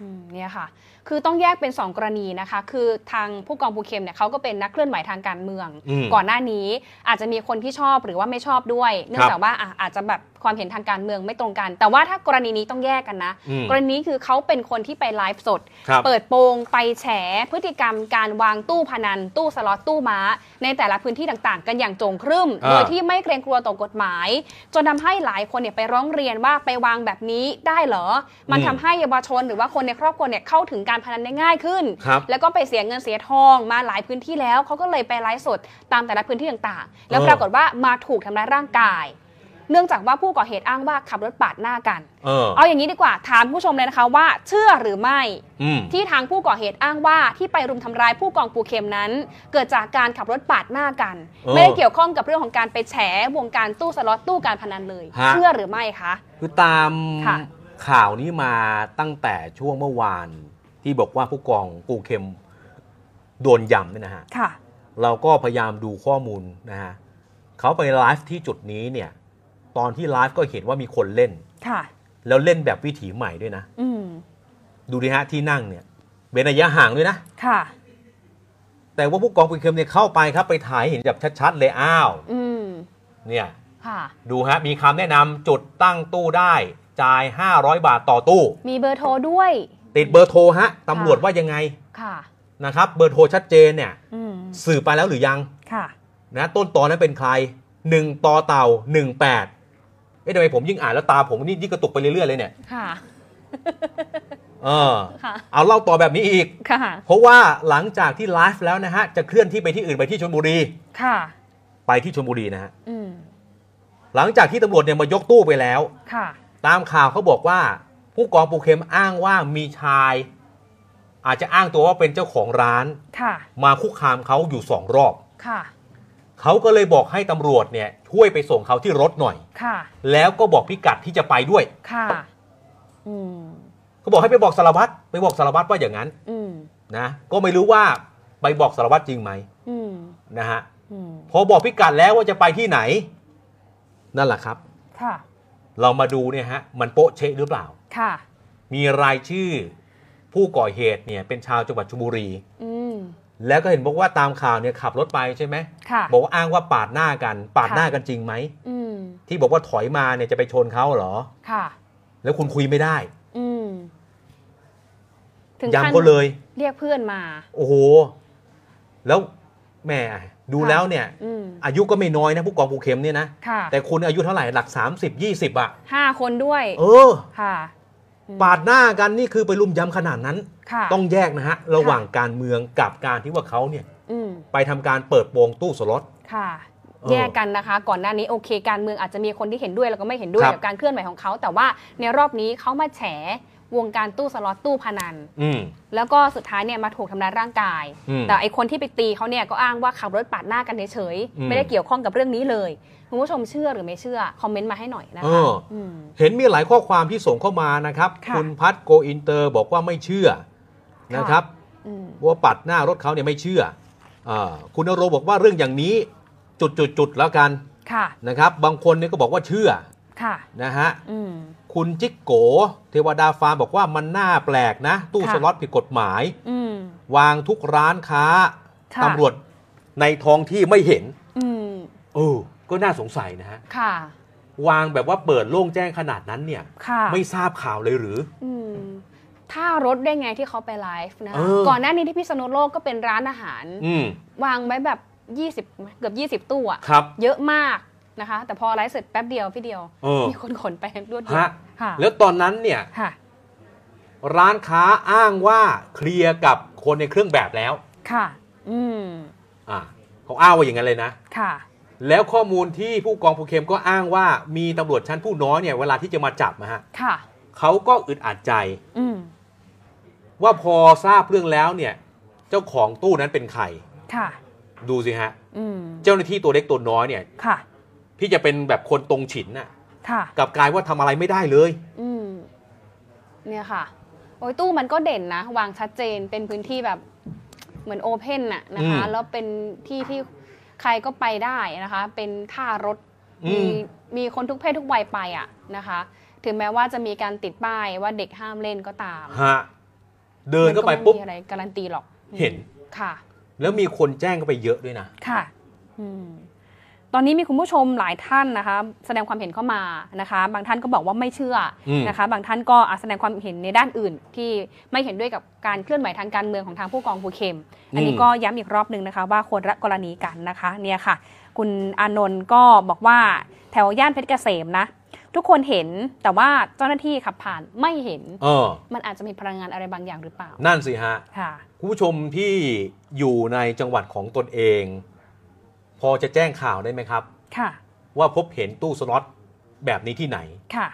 อืมเนี่ยค่ะ คือต้องแยกเป็น 2 กรณีนะคะ คือทางผู้กองภูเข็มเนี่ยเขาก็เป็นนักเคลื่อนไหวทางการเมืองอืมก่อนหน้านี้อาจจะมีคนที่ชอบหรือว่าไม่ชอบด้วย เนื่องจากว่าอะอาจจะแบบ ความเห็นทางการเมืองไม่ตรงกัน แต่ว่าถ้ากรณีนี้ต้องแยกกันนะอืมกรณีนี้คือเขาเป็นคนที่ไปไลฟ์สดครับเปิดโปงไปแฉ พฤติกรรมการวางตู้พนัน ตู้สล็อตตู้ม้า ในแต่ละพื้นที่ต่างๆ กันอย่างโจงครึ่มอ่าโดยที่ไม่เกรงกลัวต่อกฎหมาย จนทำให้หลายคนเนี่ยไปร้องเรียนว่าไปวางแบบนี้ได้เหรอ มันทำให้เยาวชนหรือว่าคนในครอบครัวเนี่ยเข้าถึงการพนันได้ง่ายขึ้นครับแล้วก็ไปเสียเงินเสียทองมาหลายพื้นที่แล้วเขาก็เลยไปไลฟ์สดตามแต่ละพื้นที่ต่างๆ แล้วเออปรากฏว่ามาถูกทำร้ายร่างกาย เนื่องจากว่าผู้ก่อเหตุอ้างว่าขับรถปาดหน้ากัน เออ เอาอย่างนี้ดีกว่าถามผู้ชมเลยนะคะว่า เชื่อหรือไม่อืม ที่ทางผู้ก่อเหตุอ้างว่าที่ไปรุมทำร้ายผู้กองปูเข็มนั้น เกิดจากการขับรถปาดหน้ากัน เออไม่ได้เกี่ยวข้องกับเรื่องของการไปแฉวงการตู้สล็อตตู้การพนันเลย ฮะ เชื่อหรือไม่คะ คือตามค่ะ ข่าวนี้มาตั้งแต่ช่วงเมื่อวานที่บอกว่าผู้กองปูเข็มโดนยำเนี่ยนะฮะ ค่ะ เราก็พยายามดูข้อมูลนะฮะเขาไปไลฟ์ที่จุดนี้เนี่ย ตอนที่ไลฟ์ก็เห็นว่ามีคนเล่น ค่ะ แล้วเล่นแบบวิถีใหม่ด้วยนะ อืมดูดิฮะที่นั่งเนี่ยเว้นระยะห่างด้วยนะ ค่ะ แต่ว่าผู้กองปูเข็มเนี่ยเข้าไปครับไปถ่ายเห็นแบบชัดๆเลยอ้าว อืมเนี่ย ค่ะ ดูฮะมีคำแนะนำจุดตั้งตู้ได้จ่าย 500 บาทต่อตู้ มีเบอร์โทรด้วย ติดเบอร์โทรฮะตำรวจว่ายังไงค่ะ นะครับ เบอร์โทรชัดเจนเนี่ย อืมสื่อไปแล้วหรือยังค่ะ นะต้นตอนนั้นเป็นใคร 1ต่อเต่า 18 เอ๊ะทำไมผมยิ่งอ่านแล้วตาผมนี่ยิ่งกระตุกไปเรื่อยๆเลยเนี่ยค่ะเออค่ะเอาเล่าต่อแบบนี้อีกค่ะเพราะว่าหลังจากที่ไลฟ์แล้วนะฮะ จะเคลื่อนที่ไปที่อื่นไปที่ชลบุรีค่ะ ไปที่ชลบุรีนะฮะอืมหลังจากที่ตำรวจเนี่ยมายกตู้ไปแล้วค่ะ ตามข่าวเขาบอกว่า ผู้กองปูเข็มอ้างว่ามีชาย อาจจะอ้างตัวว่าเป็นเจ้าของร้านค่ะ มาคุกคามเขาอยู่สองรอบค่ะ เขาก็เลยบอกให้ตำรวจเนี่ยช่วยไปส่งเขาที่รถหน่อย ค่ะ แล้วก็บอกพิกัดที่จะไปด้วย ค่ะ อืม เขาบอกให้ไปบอกสารวัตรไปบอกสารวัตรว่าอย่างนั้นอืม นะก็ไม่รู้ว่าไปบอกสารวัตรจริงไหมอืม นะฮะอืม พอบอกพิกัดแล้วว่าจะไปที่ไหน นั่นแหละครับ ค่ะ เรามาดูเนี่ยฮะมันโป๊ะเชะหรือเปล่า ค่ะ มีรายชื่อผู้ก่อเหตุเนี่ยเป็นชาวจังหวัดชลบุรี อืม แล้วก็เห็นบอกว่าตามข่าวเนี่ยขับรถไปใช่ไหมค่ะบอกว่าอ้างว่าปาดหน้ากัน ปาดหน้ากันจริงไหมอืมที่บอกว่าถอยมาเนี่ยจะไปชนเขาเหรอค่ะ แล้วคุณคุยไม่ได้ อืมถึงขั้นย้ำก็เลย เรียกเพื่อนมา โอ้โห แล้วแหม่ดูค่ะแล้วเนี่ยอืมอายุก็ไม่น้อยนะผู้กองภูเข็มเนี่ยนะค่ะแต่คุณอายุเท่าไหร่หลัก 30 20 อะห้าคนด้วย เออค่ะอืม ปาดหน้ากันนี่คือไปลุมยำขนาดนั้นค่ะต้องแยกนะฮะ ระหว่างการเมืองกับการที่ว่าเขาเนี่ยอืมไปทำการเปิดโปงตู้สล็อตค่ะเออแยกกันนะคะ ก่อนหน้านี้โอเค การเมืองอาจจะมีคนที่เห็นด้วยแล้วก็ไม่เห็นด้วยครับกับการเคลื่อนไหวของเขา แต่ว่าในรอบนี้เขามาแฉวงการตู้สล็อตตู้พนันอืมแล้วก็สุดท้ายเนี่ยมาถูกทำร้ายร่างกายอืมแต่ไอคนที่ไปตีเขาเนี่ยก็อ้างว่าขับรถปาดหน้ากันเฉยอืมๆไม่ได้เกี่ยวข้องกับเรื่องนี้เลย คุณผู้ชมเชื่อหรือไม่เชื่อ คอมเมนต์มาให้หน่อยนะเอคะอมเห็นมีหลายข้อความที่ส่งเข้ามานะครับค่ะณพัดโกอินเตอร์บอกว่าไม่เชื่อนะครับอืมว่าปัดหน้ารถเขาเนี่ยไม่เชื่ออาคุณนโรงบอกว่าเรื่องอย่างนี้จุดๆๆแล้วกันค่ะนะครับ บางคนเนี่ยก็บอกว่าเชื่อค่ะนะฮะอืมคุณจิกโก เทวดาฟาร์มบอกว่ามันน่าแปลกนะ ตู้ค่ะสล็อตผิดกฎหมายอืมวางทุกร้านค้าค่ะตำรวจในท้องที่ไม่เห็นอืมเออ ก็น่าสงสัยนะฮะค่ะวางแบบว่าเปิดโล่งแจ้งขนาดนั้นเนี่ย ค่ะไม่ทราบข่าวเลยหรืออืมถ้ารถได้ไงที่เขาไปไลฟ์นะ เอคะอก่อนหน้านี้ที่พิษณุโลกก็เป็นร้านอาหาร อืมวางไว้แบบ 20 เกือบ 20 ตู้อะครับ เยอะมากนะคะ แต่พอไลฟ์เสร็จแป๊บเดียวพี่เดียว เออ มีคนขนไปรวดเดียวฮะ ค่ะแล้วตอนนั้นเนี่ย ค่ะ ร้านค้าอ้างว่าเคลียร์กับคนในเครื่องแบบแล้ว ค่ะ อืม อ่าเขาอ้างว่าอย่างนั้นเลยนะ ค่ะ แล้วข้อมูลที่ผู้กองภูเข็มก็อ้างว่ามีตำรวจชั้นผู้น้อยเนี่ยเวลาที่จะมาจับนะฮะค่ะเขาก็อึดอัดใจอืมว่าพอทราบเรื่องแล้วเนี่ย เจ้าของตู้นั้นเป็นใครค่ะ ดูสิฮะอืมเจ้าหน้าที่ตัวเล็กตัวน้อยเนี่ยค่ะ ที่จะเป็นแบบคนตรงฉินน่ะ ค่ะกลับกลายว่าทำอะไรไม่ได้เลย อืมเนี่ยค่ะ โอ้ยตู้มันก็เด่นนะ วางชัดเจนเป็นพื้นที่แบบเหมือนโอเพนน่ะนะคะ อืม แล้วเป็นที่ที่ ใครก็ไปได้นะคะ เป็นท่ารถอืมีมมีคนทุกเพศทุกวัยไปอะนะคะ ถึงแม้ว่าจะมีการติดป้ายว่าเด็กห้ามเล่นก็ตามฮะเดินเข้าไปมันก็ปุ๊บม่มีอะไรการันตีหรอกเห็นค่ะ แล้วมีคนแจ้งเข้าไปเยอะด้วยนะค่ะ อืม ตอนนี้มีคุณผู้ชมหลายท่านนะคะ แสดงความเห็นเข้ามานะคะ บางท่านก็บอกว่าไม่เชื่ออมนะคะ บางท่านก็อะแสดงความเห็นในด้านอื่น ที่ไม่เห็นด้วยกับการเคลื่อนไหวทางการเมืองของทางผู้กองภูเข็มอันนี้ก็ย้ำอีกรอบหนึ่งนะคะว่าคนละกรณีกันนะคะเนี่ยค่ะ คุณอานนท์ก็บอกว่าแถวย่านเพชรเกษมนะทุกคนเห็นแต่ว่าเจ้าหน้าที่ขับผ่านไม่เห็นเออมันอาจจะมีพลังงานอะไรบางอย่างหรือเปล่า นั่นสิฮะ ค่ะคุณผู้ชมที่อยู่ในจังหวัดของตนเอง พอจะแจ้งข่าวได้ไหมครับ ค่ะ ว่าพบเห็นตู้สล็อตแบบนี้ที่ไหน ค่ะ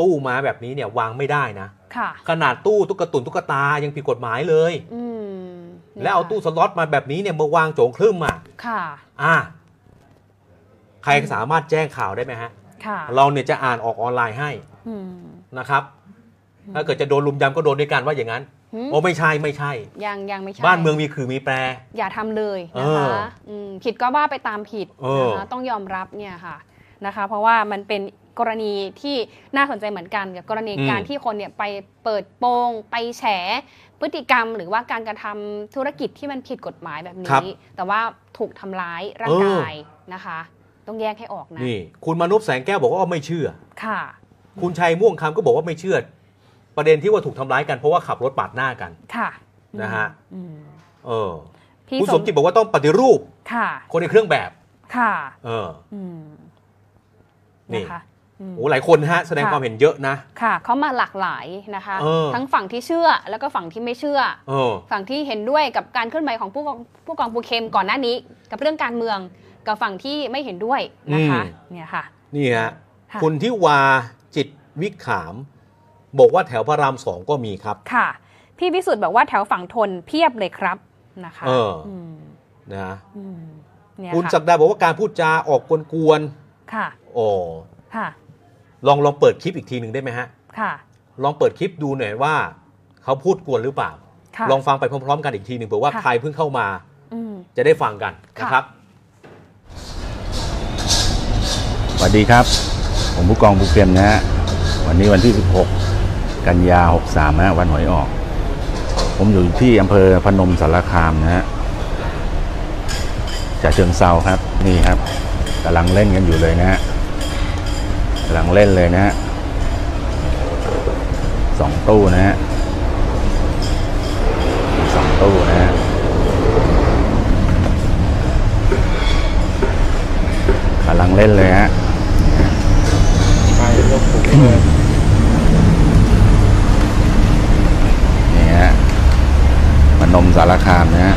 ตู้ม้าแบบนี้เนี่ยวางไม่ได้นะ ค่ะ ขนาดตู้ตุ๊กตุนตุ๊กตายังผิดกฎหมายเลย อืมแล้วเอาตู้สล็อตมาแบบนี้เนี่ยมาวางโจงครึ่มอะ ค่ะ อะใครสามารถแจ้งข่าวได้ไหมฮะ ค่ะเราเนี่ยจะอ่านออกออนไลน์ให้อืมนะครับ ถ้าเกิดจะโดนลุมยำก็โดนด้วยกันว่าอย่างนั้นหืม โอ้ไม่ใช่ไม่ใช่ ยังยังไม่ใช่ บ้านเมืองมีคือมีแปร อย่าทำเลยนะคะเออมผิดก็ว่าไปตามผิดเออนะคะต้องยอมรับเนี่ยค่ะนะคะ เพราะว่ามันเป็นกรณีที่น่าสนใจเหมือนกันกับกรณีการที่คนเนี่ยไปเปิดโปงไปแฉ พฤติกรรมหรือว่าการกระทำธุรกิจที่มันผิดกฎหมายแบบนี้ แต่ว่าถูกทำร้ายร่างกายนะคะ ต้องแยกให้ออกนะนี่คุณมนุษย์แสงแก้วบอกว่าไม่เชื่อค่ะ คุณชัยม่วงคำก็บอกว่าไม่เชื่อ ประเด็นที่ว่าถูกทำร้ายกันเพราะว่าขับรถปาดหน้ากันค่ะนะฮะอืมเออพี่คุณสมจิตบอกว่าต้องปฏิรูปค่ะคนในเครื่องแบบ ค่ะ เอออืมนี่นะคะอืมโอ้หลายคนฮะแสดงค่ะความเห็นเยอะนะ ค่ะเขามาหลากหลายนะคะเออทั้งฝั่งที่เชื่อแล้วก็ฝั่งที่ไม่เชื่อเออฝั่งที่เห็นด้วยกับการเคลื่อนไหวของผู้กองผู้กองปูเคมก่อนหน้านี้ กับเรื่องการเมืองกับฝั่งที่ไม่เห็นด้วยนะคะอืมเนี่ยค่ะ นี่ฮะค่ะคุณที่วาจิตวิขาม บอกว่าแถวพระรามสองก็มีครับค่ะ พี่วิสุทธ์บอกว่าแถวฝั่งทนเพียบเลยครับนะคะเออมนะอืมเนี่ยคุณค่ะศักดาบอกว่าการพูดจาออกกวนค่ะๆโอ้ค่ะลองลองเปิดคลิปอีกทีหนึ่งได้ไหมฮะค่ะ ลองเปิดคลิปดูหน่อยว่า เขาพูดกวนหรือเปล่าค่ะลองฟังไปพร้อม ๆ กันอีกทีหนึ่งเผื่อว่าค่ะใครเพิ่งเข้ามาอืมจะได้ฟังกันค่ะนะครับสวัสดีครับ ผมผู้กองภูเก็ตนะฮะวันนี้วันที่ 16 กันยา 63นะฮะวันหวยออก ผมอยู่ที่อำเภอพนมสารคามนะฮะจากเชิงเซาครับ นี่ครับกำลังเล่นกันอยู่เลยนะฮะกำลังเล่นเลยนะฮะสองตู้นะฮะสองตู้นะฮะกำลังเล่นเลยฮะารคามนะฮะ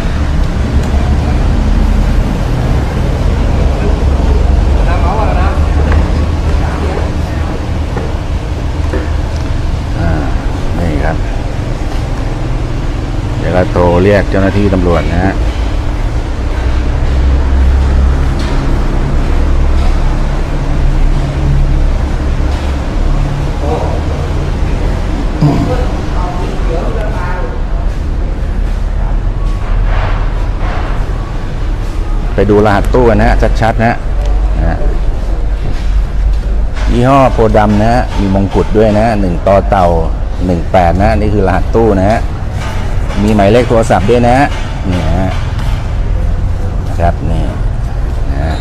เดี๋ยวเราโทรเรียกเจ้าหน้าที่ตำรวจนะฮะ ไปดูรหัสตู้กันนะฮะชัดๆนะฮะยี่ห้อโพดำนะฮะมีมงกุฎด้วยนะหนึ่งต่อเต่าหนึ่งแปดนะนี่คือรหัสตู้นะฮะมีหมายเลขโทรศัพท์ด้วยนะฮะนี่ฮะนะครับนี่นะฮะ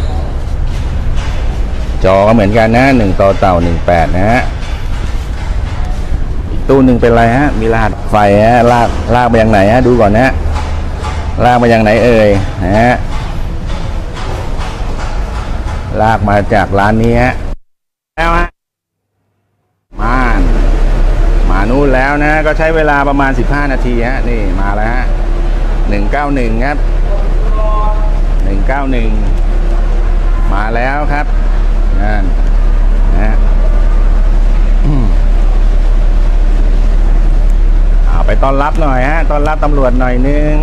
จอก็เหมือนกันนะหนึ่งต่อเต่าหนึ่งแปดนะฮะตู้หนึ่งเป็นอะไรฮะ มีรหัสไฟฮะลากลากไปยังไหนฮะ ดูก่อนนะฮะลากไปยังไหนเอ่ยนะฮะ ลากมาจากร้านนี้แล้วฮะมามานู่นแล้วนะ ก็ใช้เวลาประมาณ 15 นาทีฮะนี่มาแล้วฮะ191 ครับ 191 มาแล้วครับนั่นนะฮะเอาไปต้อนรับหน่อยฮะต้อนรับตำรวจหน่อยนึง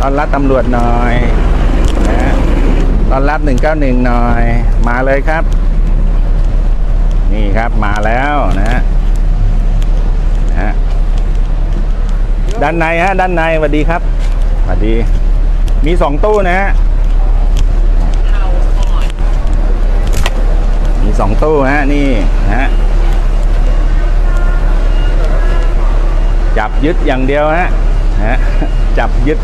ต้อนรับตำรวจหน่อยนะ ต้อนรับ 191 หน่อย มาเลยครับ นี่ครับมาแล้วนะฮะด้านในฮะด้านในสวัสดีครับสวัสดี มีสองตู้นะฮะมีสองตู้ฮะนี่นะฮะจับยึดอย่างเดียวฮะนะฮะจับยึด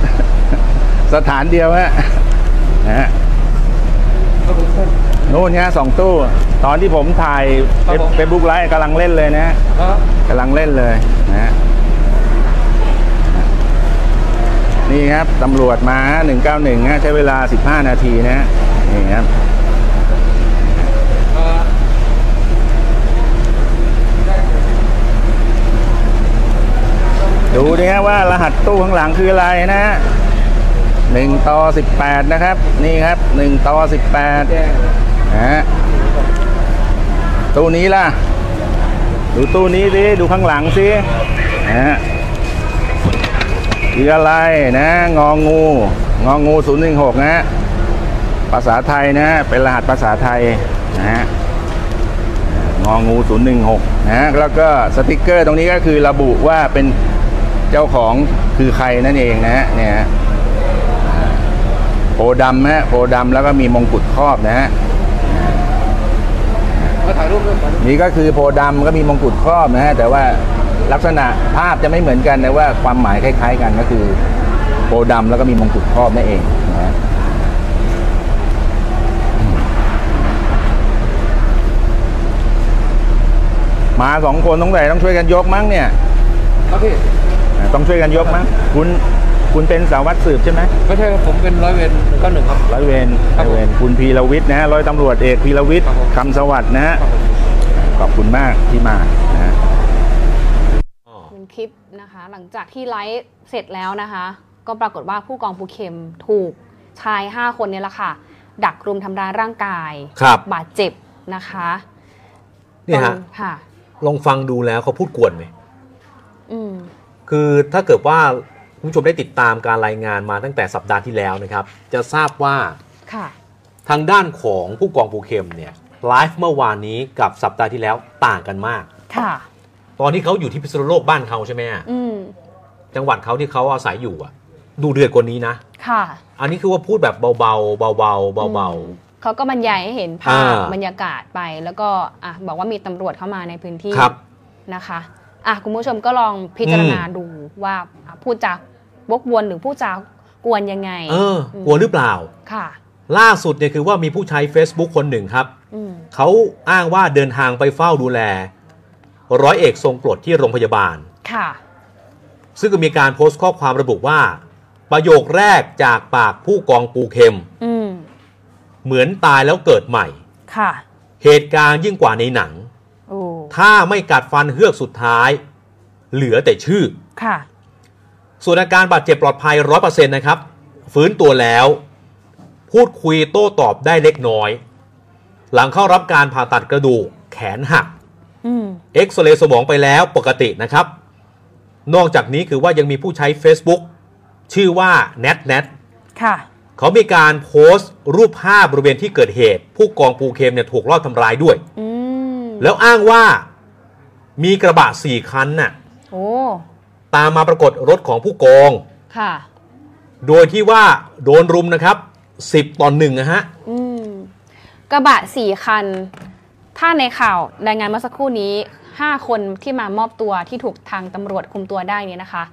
สถานเดียวฮะนะฮะ นู่นเนี่ยสองตู้ ตอนที่ผมถ่ายครับผม เฟซบุ๊กไลฟ์กำลังเล่นเลยนะครับกำลังเล่นเลยนะฮะนี่ครับตำรวจมาหนึ่งเก้าหนึ่งใช้เวลาสิบห้านาทีนะฮะนี่ครับเอ่อดูนี่ฮะว่ารหัสตู้ข้างหลังคืออะไรนะฮะ หนึ่งต่อสิบแปดนะครับ นี่ครับหนึ่งต่อสิบแปดแจ้งนะฮะตู้นี้ล่ะ ดูตู้นี้สิดูข้างหลังสินะฮะคืออะไรนะงองูงองูศูนย์หนึ่งหกนะฮะภาษาไทยนะเป็นรหัสภาษาไทยนะฮะงองูศูนย์หนึ่งหกนะแล้วก็สติกเกอร์ตรงนี้ก็คือระบุว่าเป็นเจ้าของคือใครนั่นเองนะฮะเนี่ย โพดำฮะโพดำแล้วก็มีมงกุฎครอบนะฮะมาถ่ายรูปด้วยก่อนนี่ก็คือโพธิ์ดำก็มีมงกุฎครอบนะฮะแต่ว่าลักษณะภาพจะไม่เหมือนกันแต่ว่าความหมายคล้าย ๆ กันก็คือโพธิ์ดำแล้วก็มีมงกุฎครอบนั่นเองนะฮะมาสองคนต้องไหนต้องช่วยกันยกมั้งเนี่ยครับพี่อ่าต้องช่วยกันยกมั้งคุณ คุณเป็นสารวัตรสืบใช่ไหมไม่ใช่ครับผมเป็นร้อยเวรหนึ่งเก้าหนึ่งครับ ร้อยเวรครัร้อบยเวรคุณพีรวิทย์นะฮะร้อยตำรวจเอกพีรวิทย์ครับผมคำสวัสดิ์นะฮะครับผมขอบคุณมากที่มานะฮะเป็นคลิปนะคะ หลังจากที่ไลฟ์เสร็จแล้วนะคะ ก็ปรากฏว่าผู้กองปูเข็มถูกชาย 5 คนเนี่ยแหละค่ะ ดักรุมทำร้ายร่างกายครับบาดเจ็บนะคะนี่ฮะตอค่ะลองฟังดูแล้วเขาพูดกวนไหมอืมคือถ้าเกิดว่า คุณผู้ชมได้ติดตามการรายงานมาตั้งแต่สัปดาห์ที่แล้วนะครับ จะทราบว่าค่ะทางด้านของผู้กองปูเข็มเนี่ยไลฟ์เมื่อวานนี้กับสัปดาห์ที่แล้วต่างกันมาก ค่ะ ตอนที่เขาอยู่ที่พิษณุโลกบ้านเขาใช่ไหมอะอืมจังหวัดเขาที่เขาอาศัยอยู่อะดูเดือดกว่านี้นะ ค่ะ อันนี้คือว่าพูดแบบเบาๆเบาๆเบาๆเบาอืมเขาก็บรรยายให้เห็นภาพอ่าบรรยากาศไปแล้วก็อะบอกว่ามีตำรวจเข้ามาในพื้นที่ครับนะคะอะคุณผู้ชมก็ลองพิจารณาดูว่าอะพูดจาก วกวนหรือพูดจากวนยังไงๆเออกลัวหรือเปล่า ค่ะ ล่าสุดเนี่ยคือว่ามีผู้ใช้ Facebook คนหนึ่งครับอืมเขาอ้างว่าเดินทางไปเฝ้าดูแล ร้อยเอกทรงกรดที่โรงพยาบาล ค่ะ ซึ่งก็มีการโพสต์ข้อความระบุว่า ประโยคแรกจากปากผู้กองปูเข็มอืมเหมือนตายแล้วเกิดใหม่ ค่ะ เหตุการณ์ยิ่งกว่าในหนังโอ้ถ้าไม่กัดฟันเฮือกสุดท้าย เหลือแต่ชื่อ ค่ะ ส่วนอาการบาดเจ็บปลอดภัยร้อยเปอร์เซ็นต์นะครับ ฟื้นตัวแล้ว พูดคุยโต้ตอบได้เล็กน้อย หลังเข้ารับการผ่าตัดกระดูกแขนหักอืมเอ็กซเรย์สมองไปแล้วปกตินะครับ นอกจากนี้คือว่ายังมีผู้ใช้ Facebook ชื่อว่า n e t n e t ค่ะเขามีการโพสต์รูปภาพบริเวณที่เกิดเหตุ ผู้กองปูเข็มเนี่ยถูกลอบทำร้ายด้วยอืมแล้วอ้างว่ามีกระบะสี่คันน่ะโอ้ ตามมาปรากฏรถของผู้กองค่ะ โดยที่ว่าโดนรุมนะครับ10ต่อหนึ่งนะฮะอืมกระบะสี่คัน ถ้าในข่าวรายงานเมื่อสักครู่นี้ห้าคนที่มามอบตัวที่ถูกทางตำรวจคุมตัวได้เนี่ยนะคะ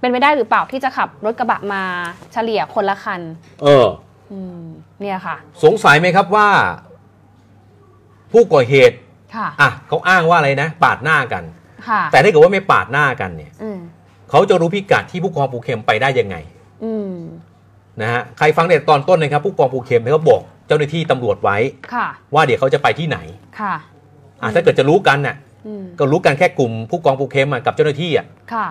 เป็นไปได้หรือเปล่าที่จะขับรถกระบะมาเฉลี่ยคนละคัน เอออืมเนี่ยค่ะ สงสัยไหมครับว่า ผู้ก่อเหตุ ค่ะอะเขาอ้างว่าอะไรนะ ปาดหน้ากันค่ะ แต่ถ้าเกิดว่าไม่ปาดหน้ากันเนี่ยอืมเขาจะรู้พิกัดที่ผู้กองปูเข็มไปได้ยังไงอืมนะฮะใครฟังเนี่ยตอนต้นนะครับ ผู้กองปูเข็มเขาบอกเจ้าหน้าที่ตำรวจไว้ค่ะว่าเดี๋ยวเขาจะไปที่ไหนค่ะอะถ้าเกิดจะรู้กันน่ะอืมก็รู้กันแค่กลุ่มผู้กองปูเข็มอะกับเจ้าหน้าที่อะค่ะ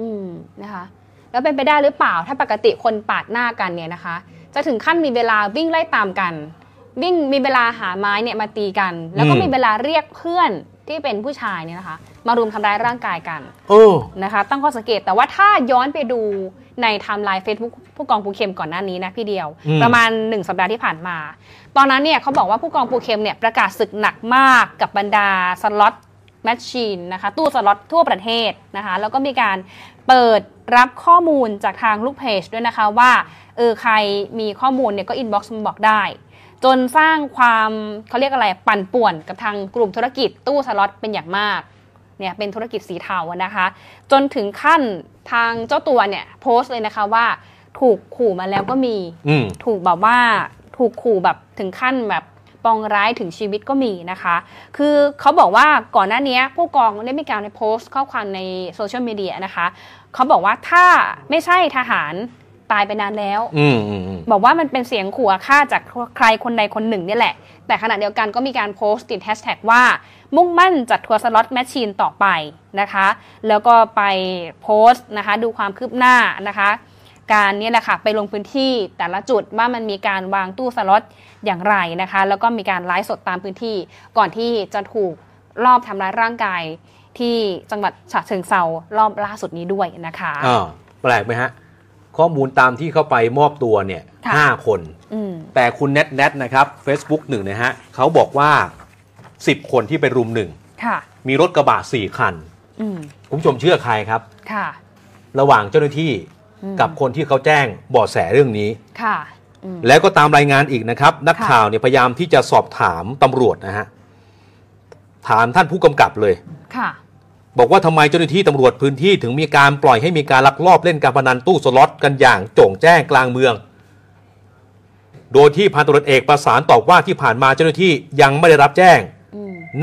อืมนะคะ แล้วเป็นไปได้หรือเปล่าถ้าปกติคนปาดหน้ากันเนี่ยนะคะ จะถึงขั้นมีเวลาวิ่งไล่ตามกันวิ่งมีเวลาหาไม้เนี่ยมาตีกัน แล้วก็อืมมีเวลาเรียกเพื่อนที่เป็นผู้ชายเนี่ยนะคะ มารุมทำร้ายร่างกายกันเออนะคะตั้งข้อสังเกตแต่ว่าถ้าย้อนไปดูในไทม์ไลน์เฟซบุ๊กผู้กองปูเค็มก่อนหน้านี้นะพี่เดียวอืมประมาณ 1 สัปดาห์ที่ผ่านมา ตอนนั้นเนี่ยเขาบอกว่าผู้กองปูเค็มเนี่ยประกาศศึกหนักมากกับบรรดาสล็อตแมชชีนนะคะตู้สล็อตทั่วประเทศนะคะแล้วก็มีการเปิดรับข้อมูลจากทางลูกเพจด้วยนะคะว่าเออใครมีข้อมูลเนี่ยก็อินบ็อกซ์มาบอกได้ จนสร้างความเขาเรียกอะไรปั่นป่วนกับทางกลุ่มธุรกิจตู้สล็อตเป็นอย่างมาก เนี่ยเป็นธุรกิจสีเทาอะนะคะ จนถึงขั้นทางเจ้าตัวเนี่ยโพสต์เลยนะคะว่าถูกขู่มาแล้วก็มีอืมถูกแบบว่าถูกขู่แบบถึงขั้นแบบปองร้ายถึงชีวิตก็มีนะคะ คือเขาบอกว่าก่อนหน้านี้ผู้กองได้มีการโพสต์ข้อความในโซเชียลมีเดียนะคะเขาบอกว่าถ้าไม่ใช่ทหารตายไปนานแล้วอืมอืมอืมบอกว่ามันเป็นเสียงขู่อาฆาตจากใครคนใดคนหนึ่งเนี่ยแหละ แต่ขณะเดียวกันก็มีการโพสต์ติดแฮชแท็กว่า มุ่งมั่นจัดทัวร์สล็อตแมชชีนต่อไปนะคะ แล้วก็ไปโพสต์นะคะ ดูความคืบหน้านะคะ การเนี่ยแหละค่ะไปลงพื้นที่แต่ละจุดว่ามันมีการวางตู้สล็อตอย่างไรนะคะ แล้วก็มีการไลฟ์สดตามพื้นที่ ก่อนที่จะถูกรุมทำร้ายร่างกายที่จังหวัดฉะเชิงเทรารอบล่าสุดนี้ด้วยนะคะอ่าแปลกไหมฮะ ข้อมูลตามที่เข้าไปมอบตัวเนี่ยค่ะห้าคนอืมแต่คุณแนทแนทนะครับ Facebook หนึ่งนะฮะเขาบอกว่า 10คนที่ไปรุมหนึ่งค่ะ มีรถกระบะสี่คันอืมคุณผู้ชมเชื่อใครครับ ค่ะระหว่างเจ้าหน้าที่อืมกับคนที่เขาแจ้งเบาะแสเรื่องนี้ ค่ะอืม แล้วก็ตามรายงานอีกนะครับ นักค่ะ ข่าวเนี่ยพยายามที่จะสอบถามตำรวจนะฮะถามท่านผู้กำกับเลย ค่ะ บอกว่าทำไมเจ้าหน้าที่ตำรวจพื้นที่ถึงมีการปล่อยให้มีการลักลอบเล่นการพนันตู้สล็อตกันอย่างโจ่งแจ้งกลางเมือง โดยที่พันตำรวจเอกประสานตอบว่าที่ผ่านมาเจ้าหน้าที่ยังไม่ได้รับแจ้งอืม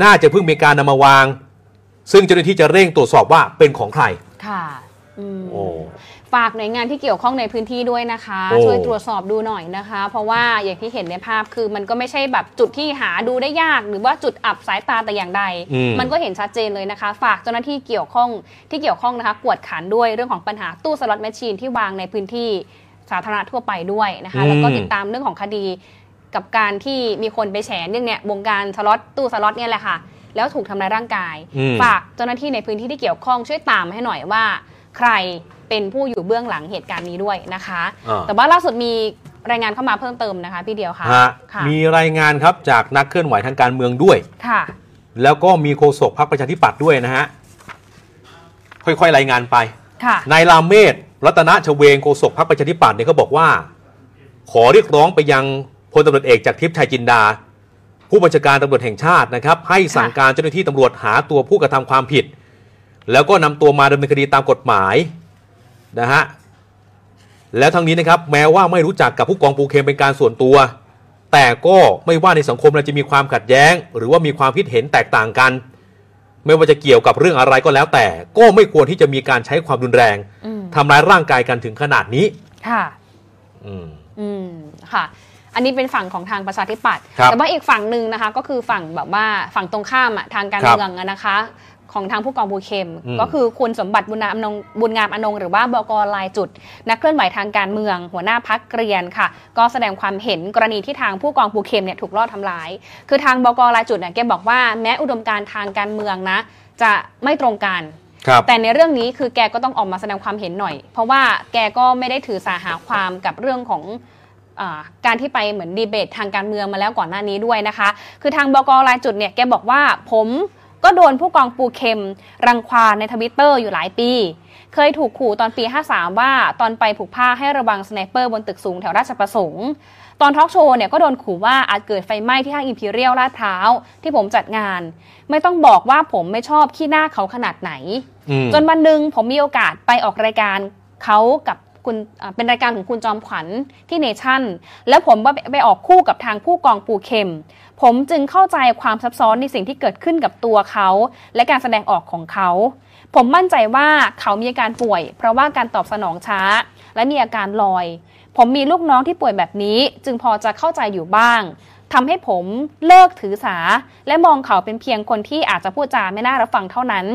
น่าจะเพิ่งมีการนำมาวาง ซึ่งเจ้าหน้าที่จะเร่งตรวจสอบว่าเป็นของใคร ค่ะอืมโอ้ ฝากหน่วยงานที่เกี่ยวข้องในพื้นที่ด้วยนะคะ โอ้ ช่วยตรวจสอบดูหน่อยนะคะ เพราะว่าอย่างที่เห็นในภาพคือมันก็ไม่ใช่แบบจุดที่หาดูได้ยาก หรือว่าจุดอับสายตาแต่อย่างใด อืม มันก็เห็นชัดเจนเลยนะคะ ฝากเจ้าหน้าที่เกี่ยวข้องที่เกี่ยวข้องนะคะ กวดขันด้วยเรื่องของปัญหาตู้สล็อตแมชชีนที่วางในพื้นที่สาธารณะทั่วไปด้วยนะคะ แล้วก็ติดตามเรื่องของคดี กับการที่มีคนไปแฉเรื่องเนี้ยวงการสล็อตตู้สล็อตเนี่ยแหละค่ะ แล้วถูกทำร้ายร่างกาย อืม ฝากเจ้าหน้าที่ในพื้นที่ที่เกี่ยวข้องช่วยตามให้หน่อยว่า ใครเป็นผู้อยู่เบื้องหลังเหตุการณ์นี้ด้วยนะคะ อ่า แต่ว่าล่าสุดมีรายงานเข้ามาเพิ่มเติมนะคะพี่เดียวค่ะฮะค่ะมีรายงานครับจากนักเคลื่อนไหวทางการเมืองด้วย ค่ะ แล้วก็มีโฆษกพรรคประชาธิปัตย์ด้วยนะฮะ ค่อยๆ รายงานไป ค่ะ นายรามเมศรัตนชเวงโฆษกพรรคประชาธิปัตย์เนี่ยเขาบอกว่า ขอเรียกร้องไปยัง พลตำรวจเอกจากทิพย์ชัยจินดา ผู้บัญชาการตำรวจแห่งชาตินะครับ ให้สั่งการเจ้าหน้าที่ตำรวจหาตัวผู้กระทำความผิด แล้วก็นำตัวมาดำเนินคดีตามกฎหมายนะฮะแล้วทั้งนี้นะครับแม้ว่าไม่รู้จักกับผู้กองปูเข็มเป็นการส่วนตัว แต่ก็ไม่ว่าในสังคมเราจะมีความขัดแย้ง หรือว่ามีความคิดเห็นแตกต่างกัน ไม่ว่าจะเกี่ยวกับเรื่องอะไรก็แล้ว แต่ก็ไม่ควรที่จะมีการใช้ความรุนแรงอืมทำร้ายร่างกายกันถึงขนาดนี้ค่ะ อืมอืมค่ะ อันนี้เป็นฝั่งของทางประชาธิปัตย์ครับแต่ว่าอีกฝั่งหนึ่งนะคะ ก็คือฝั่งแบบว่าฝั่งตรงข้ามอะทางการครับเมืองอะนะคะ ของทางผู้กองบูเคมอืมก็คือคุณสมบัติบุญงามอนงบุญงามอนงหรือว่าบกลายจุด นักเคลื่อนไหวทางการเมือง หัวหน้าพักเกรียนค่ะ ก็แสดงความเห็นกรณีที่ทางผู้กองบูเคมเนี่ยถูกลอบทำร้าย คือทางบกลายจุดเนี่ยแกบอกว่าแม้อุดมการณ์ทางการเมืองนะ จะไม่ตรงกันครับแต่ในเรื่องนี้คือแกก็ต้องออกมาแสดงความเห็นหน่อย เพราะว่าแกก็ไม่ได้ถือสาหาความกับเรื่องของอา การที่ไปเหมือนดีเบตทางการเมืองมาแล้วก่อนหน้านี้ด้วยนะคะ คือทางบกรายจุดเนี่ยแกบอกว่าผมก็โดนผู้กองปูเค็มรังควานในทวิตเตอร์อยู่หลายปี เคยถูกขู่ตอนปี 53 ว่าตอนไปผูกผ้าให้ระวังสไนเปอร์บนตึกสูงแถวราชประสงค์ ตอนทอล์กโชว์เนี่ยก็โดนขู่ว่าอาจเกิดไฟไหม้ที่ห้างอิมพีเรียลลาดพร้าวที่ผมจัดงาน ไม่ต้องบอกว่าผมไม่ชอบขี้หน้าเขาขนาดไหนอืมจนวันหนึ่งผมมีโอกาสไปออกรายการเขากับ คุณเป็นรายการของคุณจอมขวัญที่เนชั่น แล้วผมไปไปออกคู่กับทางผู้กองปูเค็ม ผมจึงเข้าใจความซับซ้อนในสิ่งที่เกิดขึ้นกับตัวเขา และการแสดงออกของเขา ผมมั่นใจว่าเขามีอาการป่วย เพราะว่าการตอบสนองช้า และมีอาการลอย ผมมีลูกน้องที่ป่วยแบบนี้ จึงพอจะเข้าใจอยู่บ้างทำให้ผมเลิกถือสา และมองเขาเป็นเพียงคนที่อาจจะพูดจาไม่น่ารับฟังเท่านั้น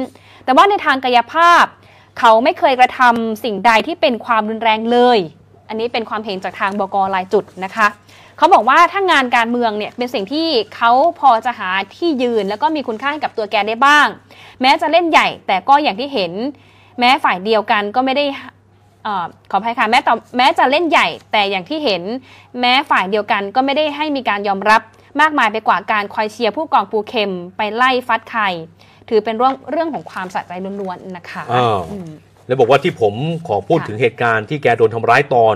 แต่ว่าในทางกายภาพ เขาไม่เคยกระทำสิ่งใดที่เป็นความรุนแรงเลย อันนี้เป็นความเห็นจากทางบกรายจุดนะคะเขาบอกว่าถ้างานการเมืองเนี่ยเป็นสิ่งที่เขาพอจะหาที่ยืน แล้วก็มีคุณค่าให้กับตัวแกได้บ้าง แม้จะเล่นใหญ่ แต่ก็อย่างที่เห็น แม้ฝ่ายเดียวกันก็ไม่ได้อขออภัยค่ะแม้แต่แม้จะเล่นใหญ่ แต่อย่างที่เห็น แม้ฝ่ายเดียวกันก็ไม่ได้ให้มีการยอมรับมากมายไปกว่าการคอยเชียร์ผู้กองปูเข็มไปไล่ฟัดใคร ถือเป็นเรื่องเรื่องของความสะใจล้วนๆนะคะอ้าวอืมแล้วบอกว่าที่ผมขอพูดค่ะถึงเหตุการณ์ที่แกโดนทำร้ายตอน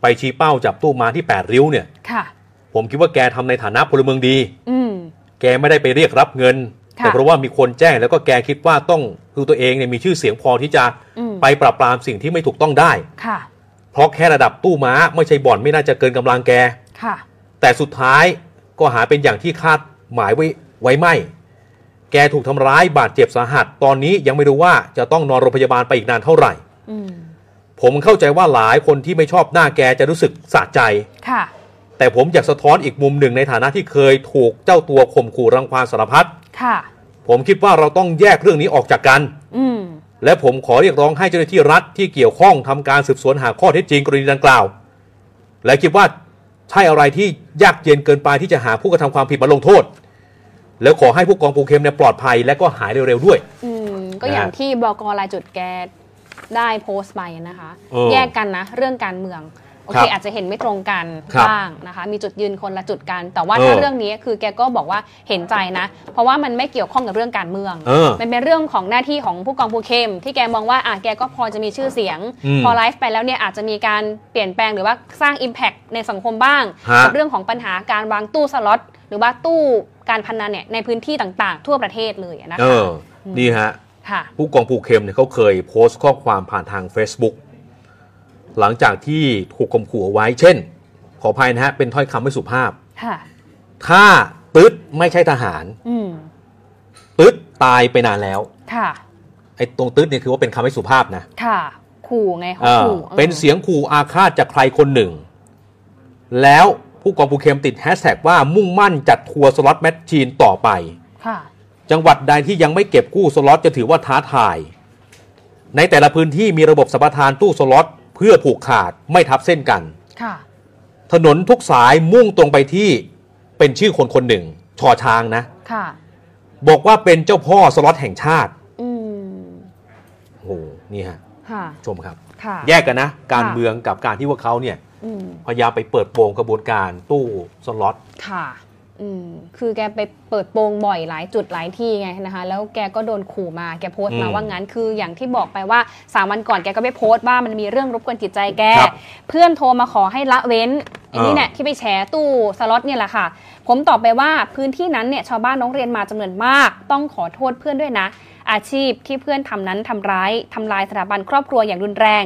ไปชี้เป้าจับตู้ม้าที่ 8 ริ้วเนี่ยค่ะผมคิดว่าแกทำในฐานะพลเมืองดีอืมแกไม่ได้ไปเรียกรับเงินค่ะแต่เพราะว่ามีคนแจ้งแล้วก็แกคิดว่าต้องคือตัวเองเนี่ยมีชื่อเสียงพอที่จะอืมไปปราบปรามสิ่งที่ไม่ถูกต้องได้ค่ะ เพราะแค่ระดับตู้ม้าไม่ใช่บ่อนไม่น่าจะเกินกำลังแกค่ะ แต่สุดท้ายก็หาเป็นอย่างที่คาดหมายไว้ไว้ไม่ แกถูกทำร้ายบาดเจ็บสาหัส ตอนนี้ยังไม่รู้ว่าจะต้องนอนโรงพยาบาลไปอีกนานเท่าไหร่ อืมผมเข้าใจว่าหลายคนที่ไม่ชอบหน้าแกจะรู้สึกสะใจ ค่ะ แต่ผมอยากสะท้อนอีกมุมหนึ่งในฐานะที่เคยถูกเจ้าตัวข่มขู่รังควานสารพัดค่ะ ผมคิดว่าเราต้องแยกเรื่องนี้ออกจากกัน อืม และผมขอเรียกร้องให้เจ้าหน้าที่รัฐที่เกี่ยวข้องทำการสืบสวนหาข้อเท็จจริงกรณีดังกล่าว และคิดว่าใช่อะไรที่ยากเย็นเกินไปที่จะหาผู้กระทำความผิดมาลงโทษ แล้วขอให้ผู้กองปูเข็มเนี่ยปลอดภัยและก็หายเร็วๆด้วย อืมก็อย่างนะฮะที่บกรายจุดแกได้โพสต์ไปนะคะ เออแยกกันนะ เรื่องการเมือง โอครัเคบอาจจะเห็นไม่ตรงกันครับบ้างนะคะ มีจุดยืนคนละจุดกัน แต่ว่าเออถ้าเรื่องนี้คือแกก็บอกว่าเห็นใจนะ เพราะว่ามันไม่เกี่ยวข้องกับเรื่องการเมือง เออมันเป็นเรื่องของหน้าที่ของผู้กองภูเข้ม ที่แกมองว่าอะแกก็พอจะมีชื่อเสียง อืมพอไลฟ์ไปแล้วเนี่ยอาจจะมีการเปลี่ยนแปลงหรือว่าสร้าง Impact ในสังคมบ้างฮะ กัเรื่องของปัญหาการวางตู้สล็อตหรือว่าตู้ การพนันเนี่ยในพื้นที่ต่างๆ ทั่วประเทศเลยนะเอคะอ นี่ฮะ ค่ะ ผู้กองปูเข็มเนี่ยเขาเคยโพสต์ข้อความผ่านทาง Facebook หลังจากที่ถูกข่มขู่เอาไว้ เช่น ขออภัยนะฮะ เป็นถ้อยคำไม่สุภาพ ค่ะ ถ้าตึ๊ดไม่ใช่ทหาร อืม ตึ๊ดตายไปนานแล้ว ค่ะ ไอ้ตรงตึ๊ดเนี่ยคือว่าเป็นคำไม่สุภาพนะค่ะ ขู่ไงเขาเออขู่เป็นเสียงขู่อาฆาตจากใครคนหนึ่ง แล้ว ผู้กองปูเค็มติดแฮชแท็กว่ามุ่งมั่นจัดทัวร์สล็อตแมชชีนต่อไปค่ะจังหวัดใดที่ยังไม่เก็บกู้สล็อตจะถือว่าท้าทาย ในแต่ละพื้นที่มีระบบสัมปทานตู้สล็อตเพื่อผูกขาดไม่ทับเส้นกันค่ะถนนทุกสายมุ่งตรงไปที่เป็นชื่อคนคนหนึ่ง ชอช้างนะค่ะ บอกว่าเป็นเจ้าพ่อสล็อตแห่งชาติอืมโอ้โหนี่ฮะค่ะชมครับค่ะแยกกันนะ การค่ะเมืองกับการที่ว่าเขาเนี่ยอืม พยายามไปเปิดโปงกระบวนการตู้สล็อตค่ะอืมคือแกไปเปิดโปงบ่อยหลายจุดหลายที่ไงนะคะ แล้วแกก็โดนขู่มาแกโพสต์มาอืมว่างั้นคืออย่างที่บอกไปว่าสามวันก่อนแกก็ไปโพสต์ว่ามันมีเรื่องรบกวนจิตใจแกครับเพื่อนโทรมาขอให้ละเว้นอันนี้เออเนี่ยที่ไปแฉตู้สล็อตเนี่ยแหละค่ะ ผมตอบไปว่าพื้นที่นั้นเนี่ยชาวบ้านร้องเรียนมาจำนวนมาก ต้องขอโทษเพื่อนด้วยนะ อาชีพที่เพื่อนทำนั้นทำร้ายทำลายสถาบันครอบครัวอย่างรุนแรง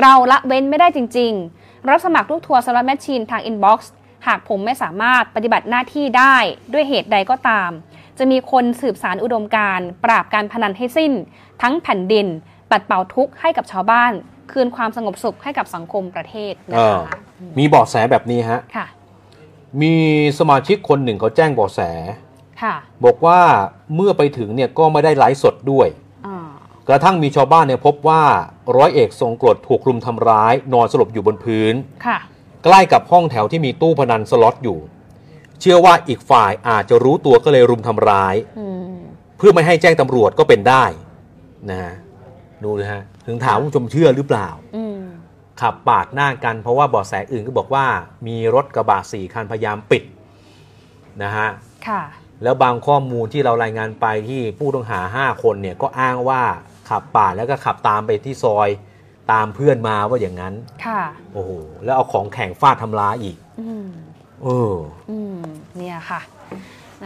เราละเว้นไม่ได้จริง ๆ รับสมัครลูกทัวร์สล็อตแมชชีนทางอินบ็อกซ์หากผมไม่สามารถปฏิบัติหน้าที่ได้ด้วยเหตุใดก็ตาม จะมีคนสืบสานอุดมการณ์ปราบการพนันให้สิ้น ทั้งแผ่นดิน ปัดเป่าทุกข์ให้กับชาวบ้าน คืนความสงบสุขให้กับสังคมประเทศนะเออคะมีเบาะแสแบบนี้ฮะค่ะ มีสมาชิกคนหนึ่งเขาแจ้งเบาะแส ค่ะ บอกว่าเมื่อไปถึงเนี่ยก็ไม่ได้ไลฟ์สดด้วยอ่า กระทั่งมีชาวบ้านเนี่ยพบว่าร้อยเอกทรงกรดถูกรุมทำร้าย นอนสลบอยู่บนพื้น ค่ะ ใกล้กับห้องแถวที่มีตู้พนันสล็อตอยู่ เชื่อว่าอีกฝ่ายอาจจะรู้ตัวก็เลยรุมทำร้าย อืม เพื่อไม่ให้แจ้งตำรวจก็เป็นได้นะฮะดูนะฮะถึงถามว่าผู้ชมเชื่อหรือเปล่า อืม ขับปาดหน้ากันเพราะว่าเบาะแสอื่นก็บอกว่า มีรถกระบะสี่คันพยายามปิดนะฮะ ค่ะ แล้วบางข้อมูลที่เรารายงานไปที่ผู้ต้องหา 5 คนเนี่ยก็อ้างว่า ขับปาดแล้วก็ขับตามไปที่ซอยตามเพื่อนมาว่าอย่างนั้น ค่ะ โอ้โห แล้วเอาของแข็งฟาดทำร้ายอีกอืมเอออืมเนี่ยค่ะ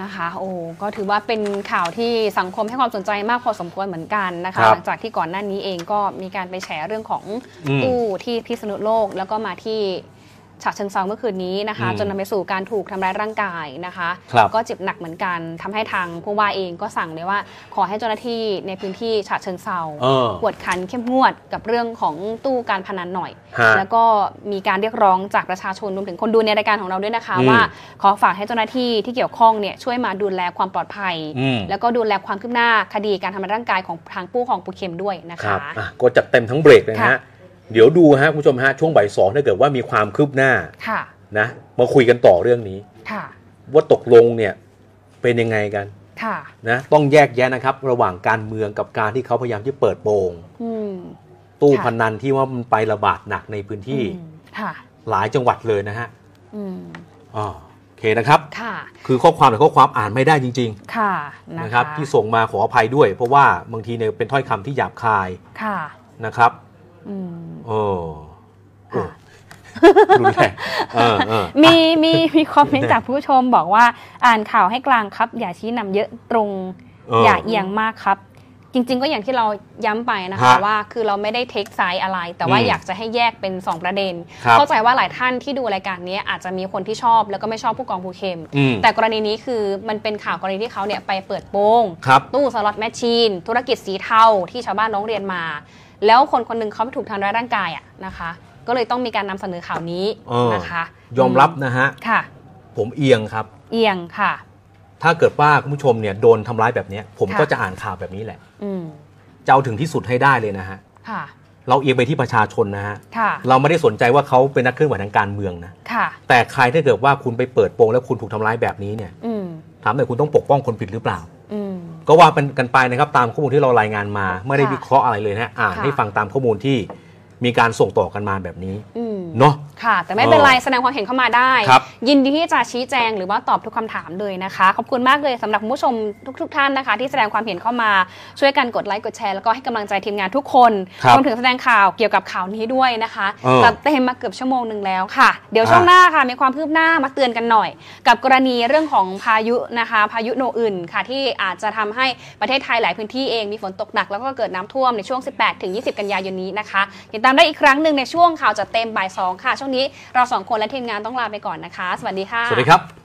นะคะ โอ้ก็ถือว่าเป็นข่าวที่สังคมให้ความสนใจมากพอสมควรเหมือนกันนะคะครับหลังจากที่ก่อนหน้านี้เองก็มีการไปแฉเรื่องของอืมตู้ที่พิษณุโลก แล้วก็มาที่ ฉะเชิงเซาเมื่อคืนนี้นะคะอืมจนนำไปสู่การถูกทำร้ายร่างกายนะคะครับก็เจ็บหนักเหมือนกันทำให้ทางผู้ว่าเองก็สั่งเลยว่า ขอให้เจ้าหน้าที่ในพื้นที่ฉะเชิงเซาเออกวดขันเข้มงวดกับเรื่องของตู้การพนันหน่อยฮะแล้วก็มีการเรียกร้องจากประชาชนรวมถึงคนดูในรายการของเราด้วยนะคะอืมว่าขอฝากให้เจ้าหน้าที่ที่เกี่ยวข้องเนี่ยช่วยมาดูแลความปลอดภัยอืมแล้วก็ดูแลความคืบหน้าคดีการทำร้ายร่างกายของทางผู้ของปูเข็มด้วยนะครัคะบอะก็จัดเต็มทั้งเบรกเลยนะค่ะฮะ เดี๋ยวดูฮะคุณผู้ชมฮะช่วงบ่ายสองถ้าเกิดว่ามีความคืบหน้าค่ะนะมาคุยกันต่อเรื่องนี้ค่ะว่าตกลงเนี่ยเป็นยังไงกันค่ะนะต้องแยกแยะนะครับ ระหว่างการเมืองกับการที่เขาพยายามที่เปิดโปงอืมตู้ค่ะพนันที่ว่ามันไประบาดหนักในพื้นที่อืมค่ะหลายจังหวัดเลยนะฮะอืมอ๋อโอเคนะครับค่ะคือข้อความแต่ข้อความอ่านไม่ได้จริงค่ะๆนะนะคคะรับ ที่ส่งมาขออภัยด้วย เพราะว่าบางทีเนี่ยเป็นถ้อยคำที่หยาบคายค่ะนะครับอืม โอ้โอ้ค่ะรุนแรงเออเออมีมีมีคอมเมนต์จากผู้ชมบอกว่าอ่านข่าวให้กลางครับ อย่าชี้นำเยอะตรงเออออย่าเอียงมากครับ จริง ๆ ก็อย่างที่เราย้ำไปนะคะฮะว่าคือเราไม่ได้ take side อะไร แต่ว่าอืมอยากจะให้แยกเป็น 2 ประเด็นครับเข้าใจว่าหลายท่านที่ดูรายการนี้อาจจะมีคนที่ชอบแล้วก็ไม่ชอบผู้กองปูเค็มอืมแต่กรณีนี้คือมันเป็นข่าวกรณีที่เขาเนี่ยไปเปิดโปงครับตู้สล็อตแมชชีนธุรกิจสีเทาที่ชาวบ้านร้องเรียนมา แล้วคนคนหนึ่งเขาถูกทำร้ายร่างกายอะนะคะ ก็เลยต้องมีการนำเสนอข่าวนี้เออนะคะ ยอมรับนะฮะค่ะ ผมเอียงครับ เอียงค่ะ ถ้าเกิดว่าคุณผู้ชมเนี่ยโดนทำร้ายแบบเนี้ยผมค่ะก็จะอ่านข่าวแบบนี้แหละอืมจะเอาถึงที่สุดให้ได้เลยนะฮะค่ะเราเอียงไปที่ประชาชนนะฮะค่ะเราไม่ได้สนใจว่าเขาเป็นนักเคลื่อนไหวทางการเมืองนะค่ะแต่ใครถ้าเกิดว่าคุณไปเปิดโปงแล้วคุณถูกทำร้ายแบบนี้เนี่ยอืมถามหน่อยคุณต้องปกป้องคนผิดหรือเปล่า อืม ก็ว่าเป็นกันไปนะครับตามข้อมูลที่เรารายงานมา ไม่ได้ค่ะวิเคราะห์อะไรเลยนะฮะอ่านค่ะให้ฟังตามข้อมูลที่มีการส่งต่อกันมาแบบนี้อืมเนาะ ค่ะ แต่ไม่เป็นไรเออแสดงความเห็นเข้ามาได้ครับยินดีที่จะชี้แจงหรือว่าตอบทุกคำถามเลยนะคะ ขอบคุณมากเลยสำหรับคุณผู้ชมทุก ๆ ท่านนะคะ ที่แสดงความเห็นเข้ามาช่วยกันกดไลค์กดแชร์แล้วก็ให้กำลังใจทีมงานทุกคนครับรวมถึงแสดงข่าวเกี่ยวกับข่าวนี้ด้วยนะคะเออจัดเต็มมาเกือบชั่วโมงหนึ่งแล้วค่ะ เดี๋ยวช่วงอะหน้าค่ะมีความคืบหน้ามาเตือนกันหน่อย กับกรณีเรื่องของพายุนะคะ พายุโนอื่นค่ะที่อาจจะทำให้ประเทศไทยหลายพื้นที่เองมีฝนตกหนักแล้วก็เกิดน้ำท่วมในช่วง 18ถึง20 กันยายนนี้นะคะติดตามได้อีกครั้งหนึ่งในช่วงข่าวจัดเต็มบ่ายสองค่ะช่วงนี้เราสองคนและทีมงานต้องลาไปก่อนนะคะ สวัสดีค่ะ สวัสดีครับ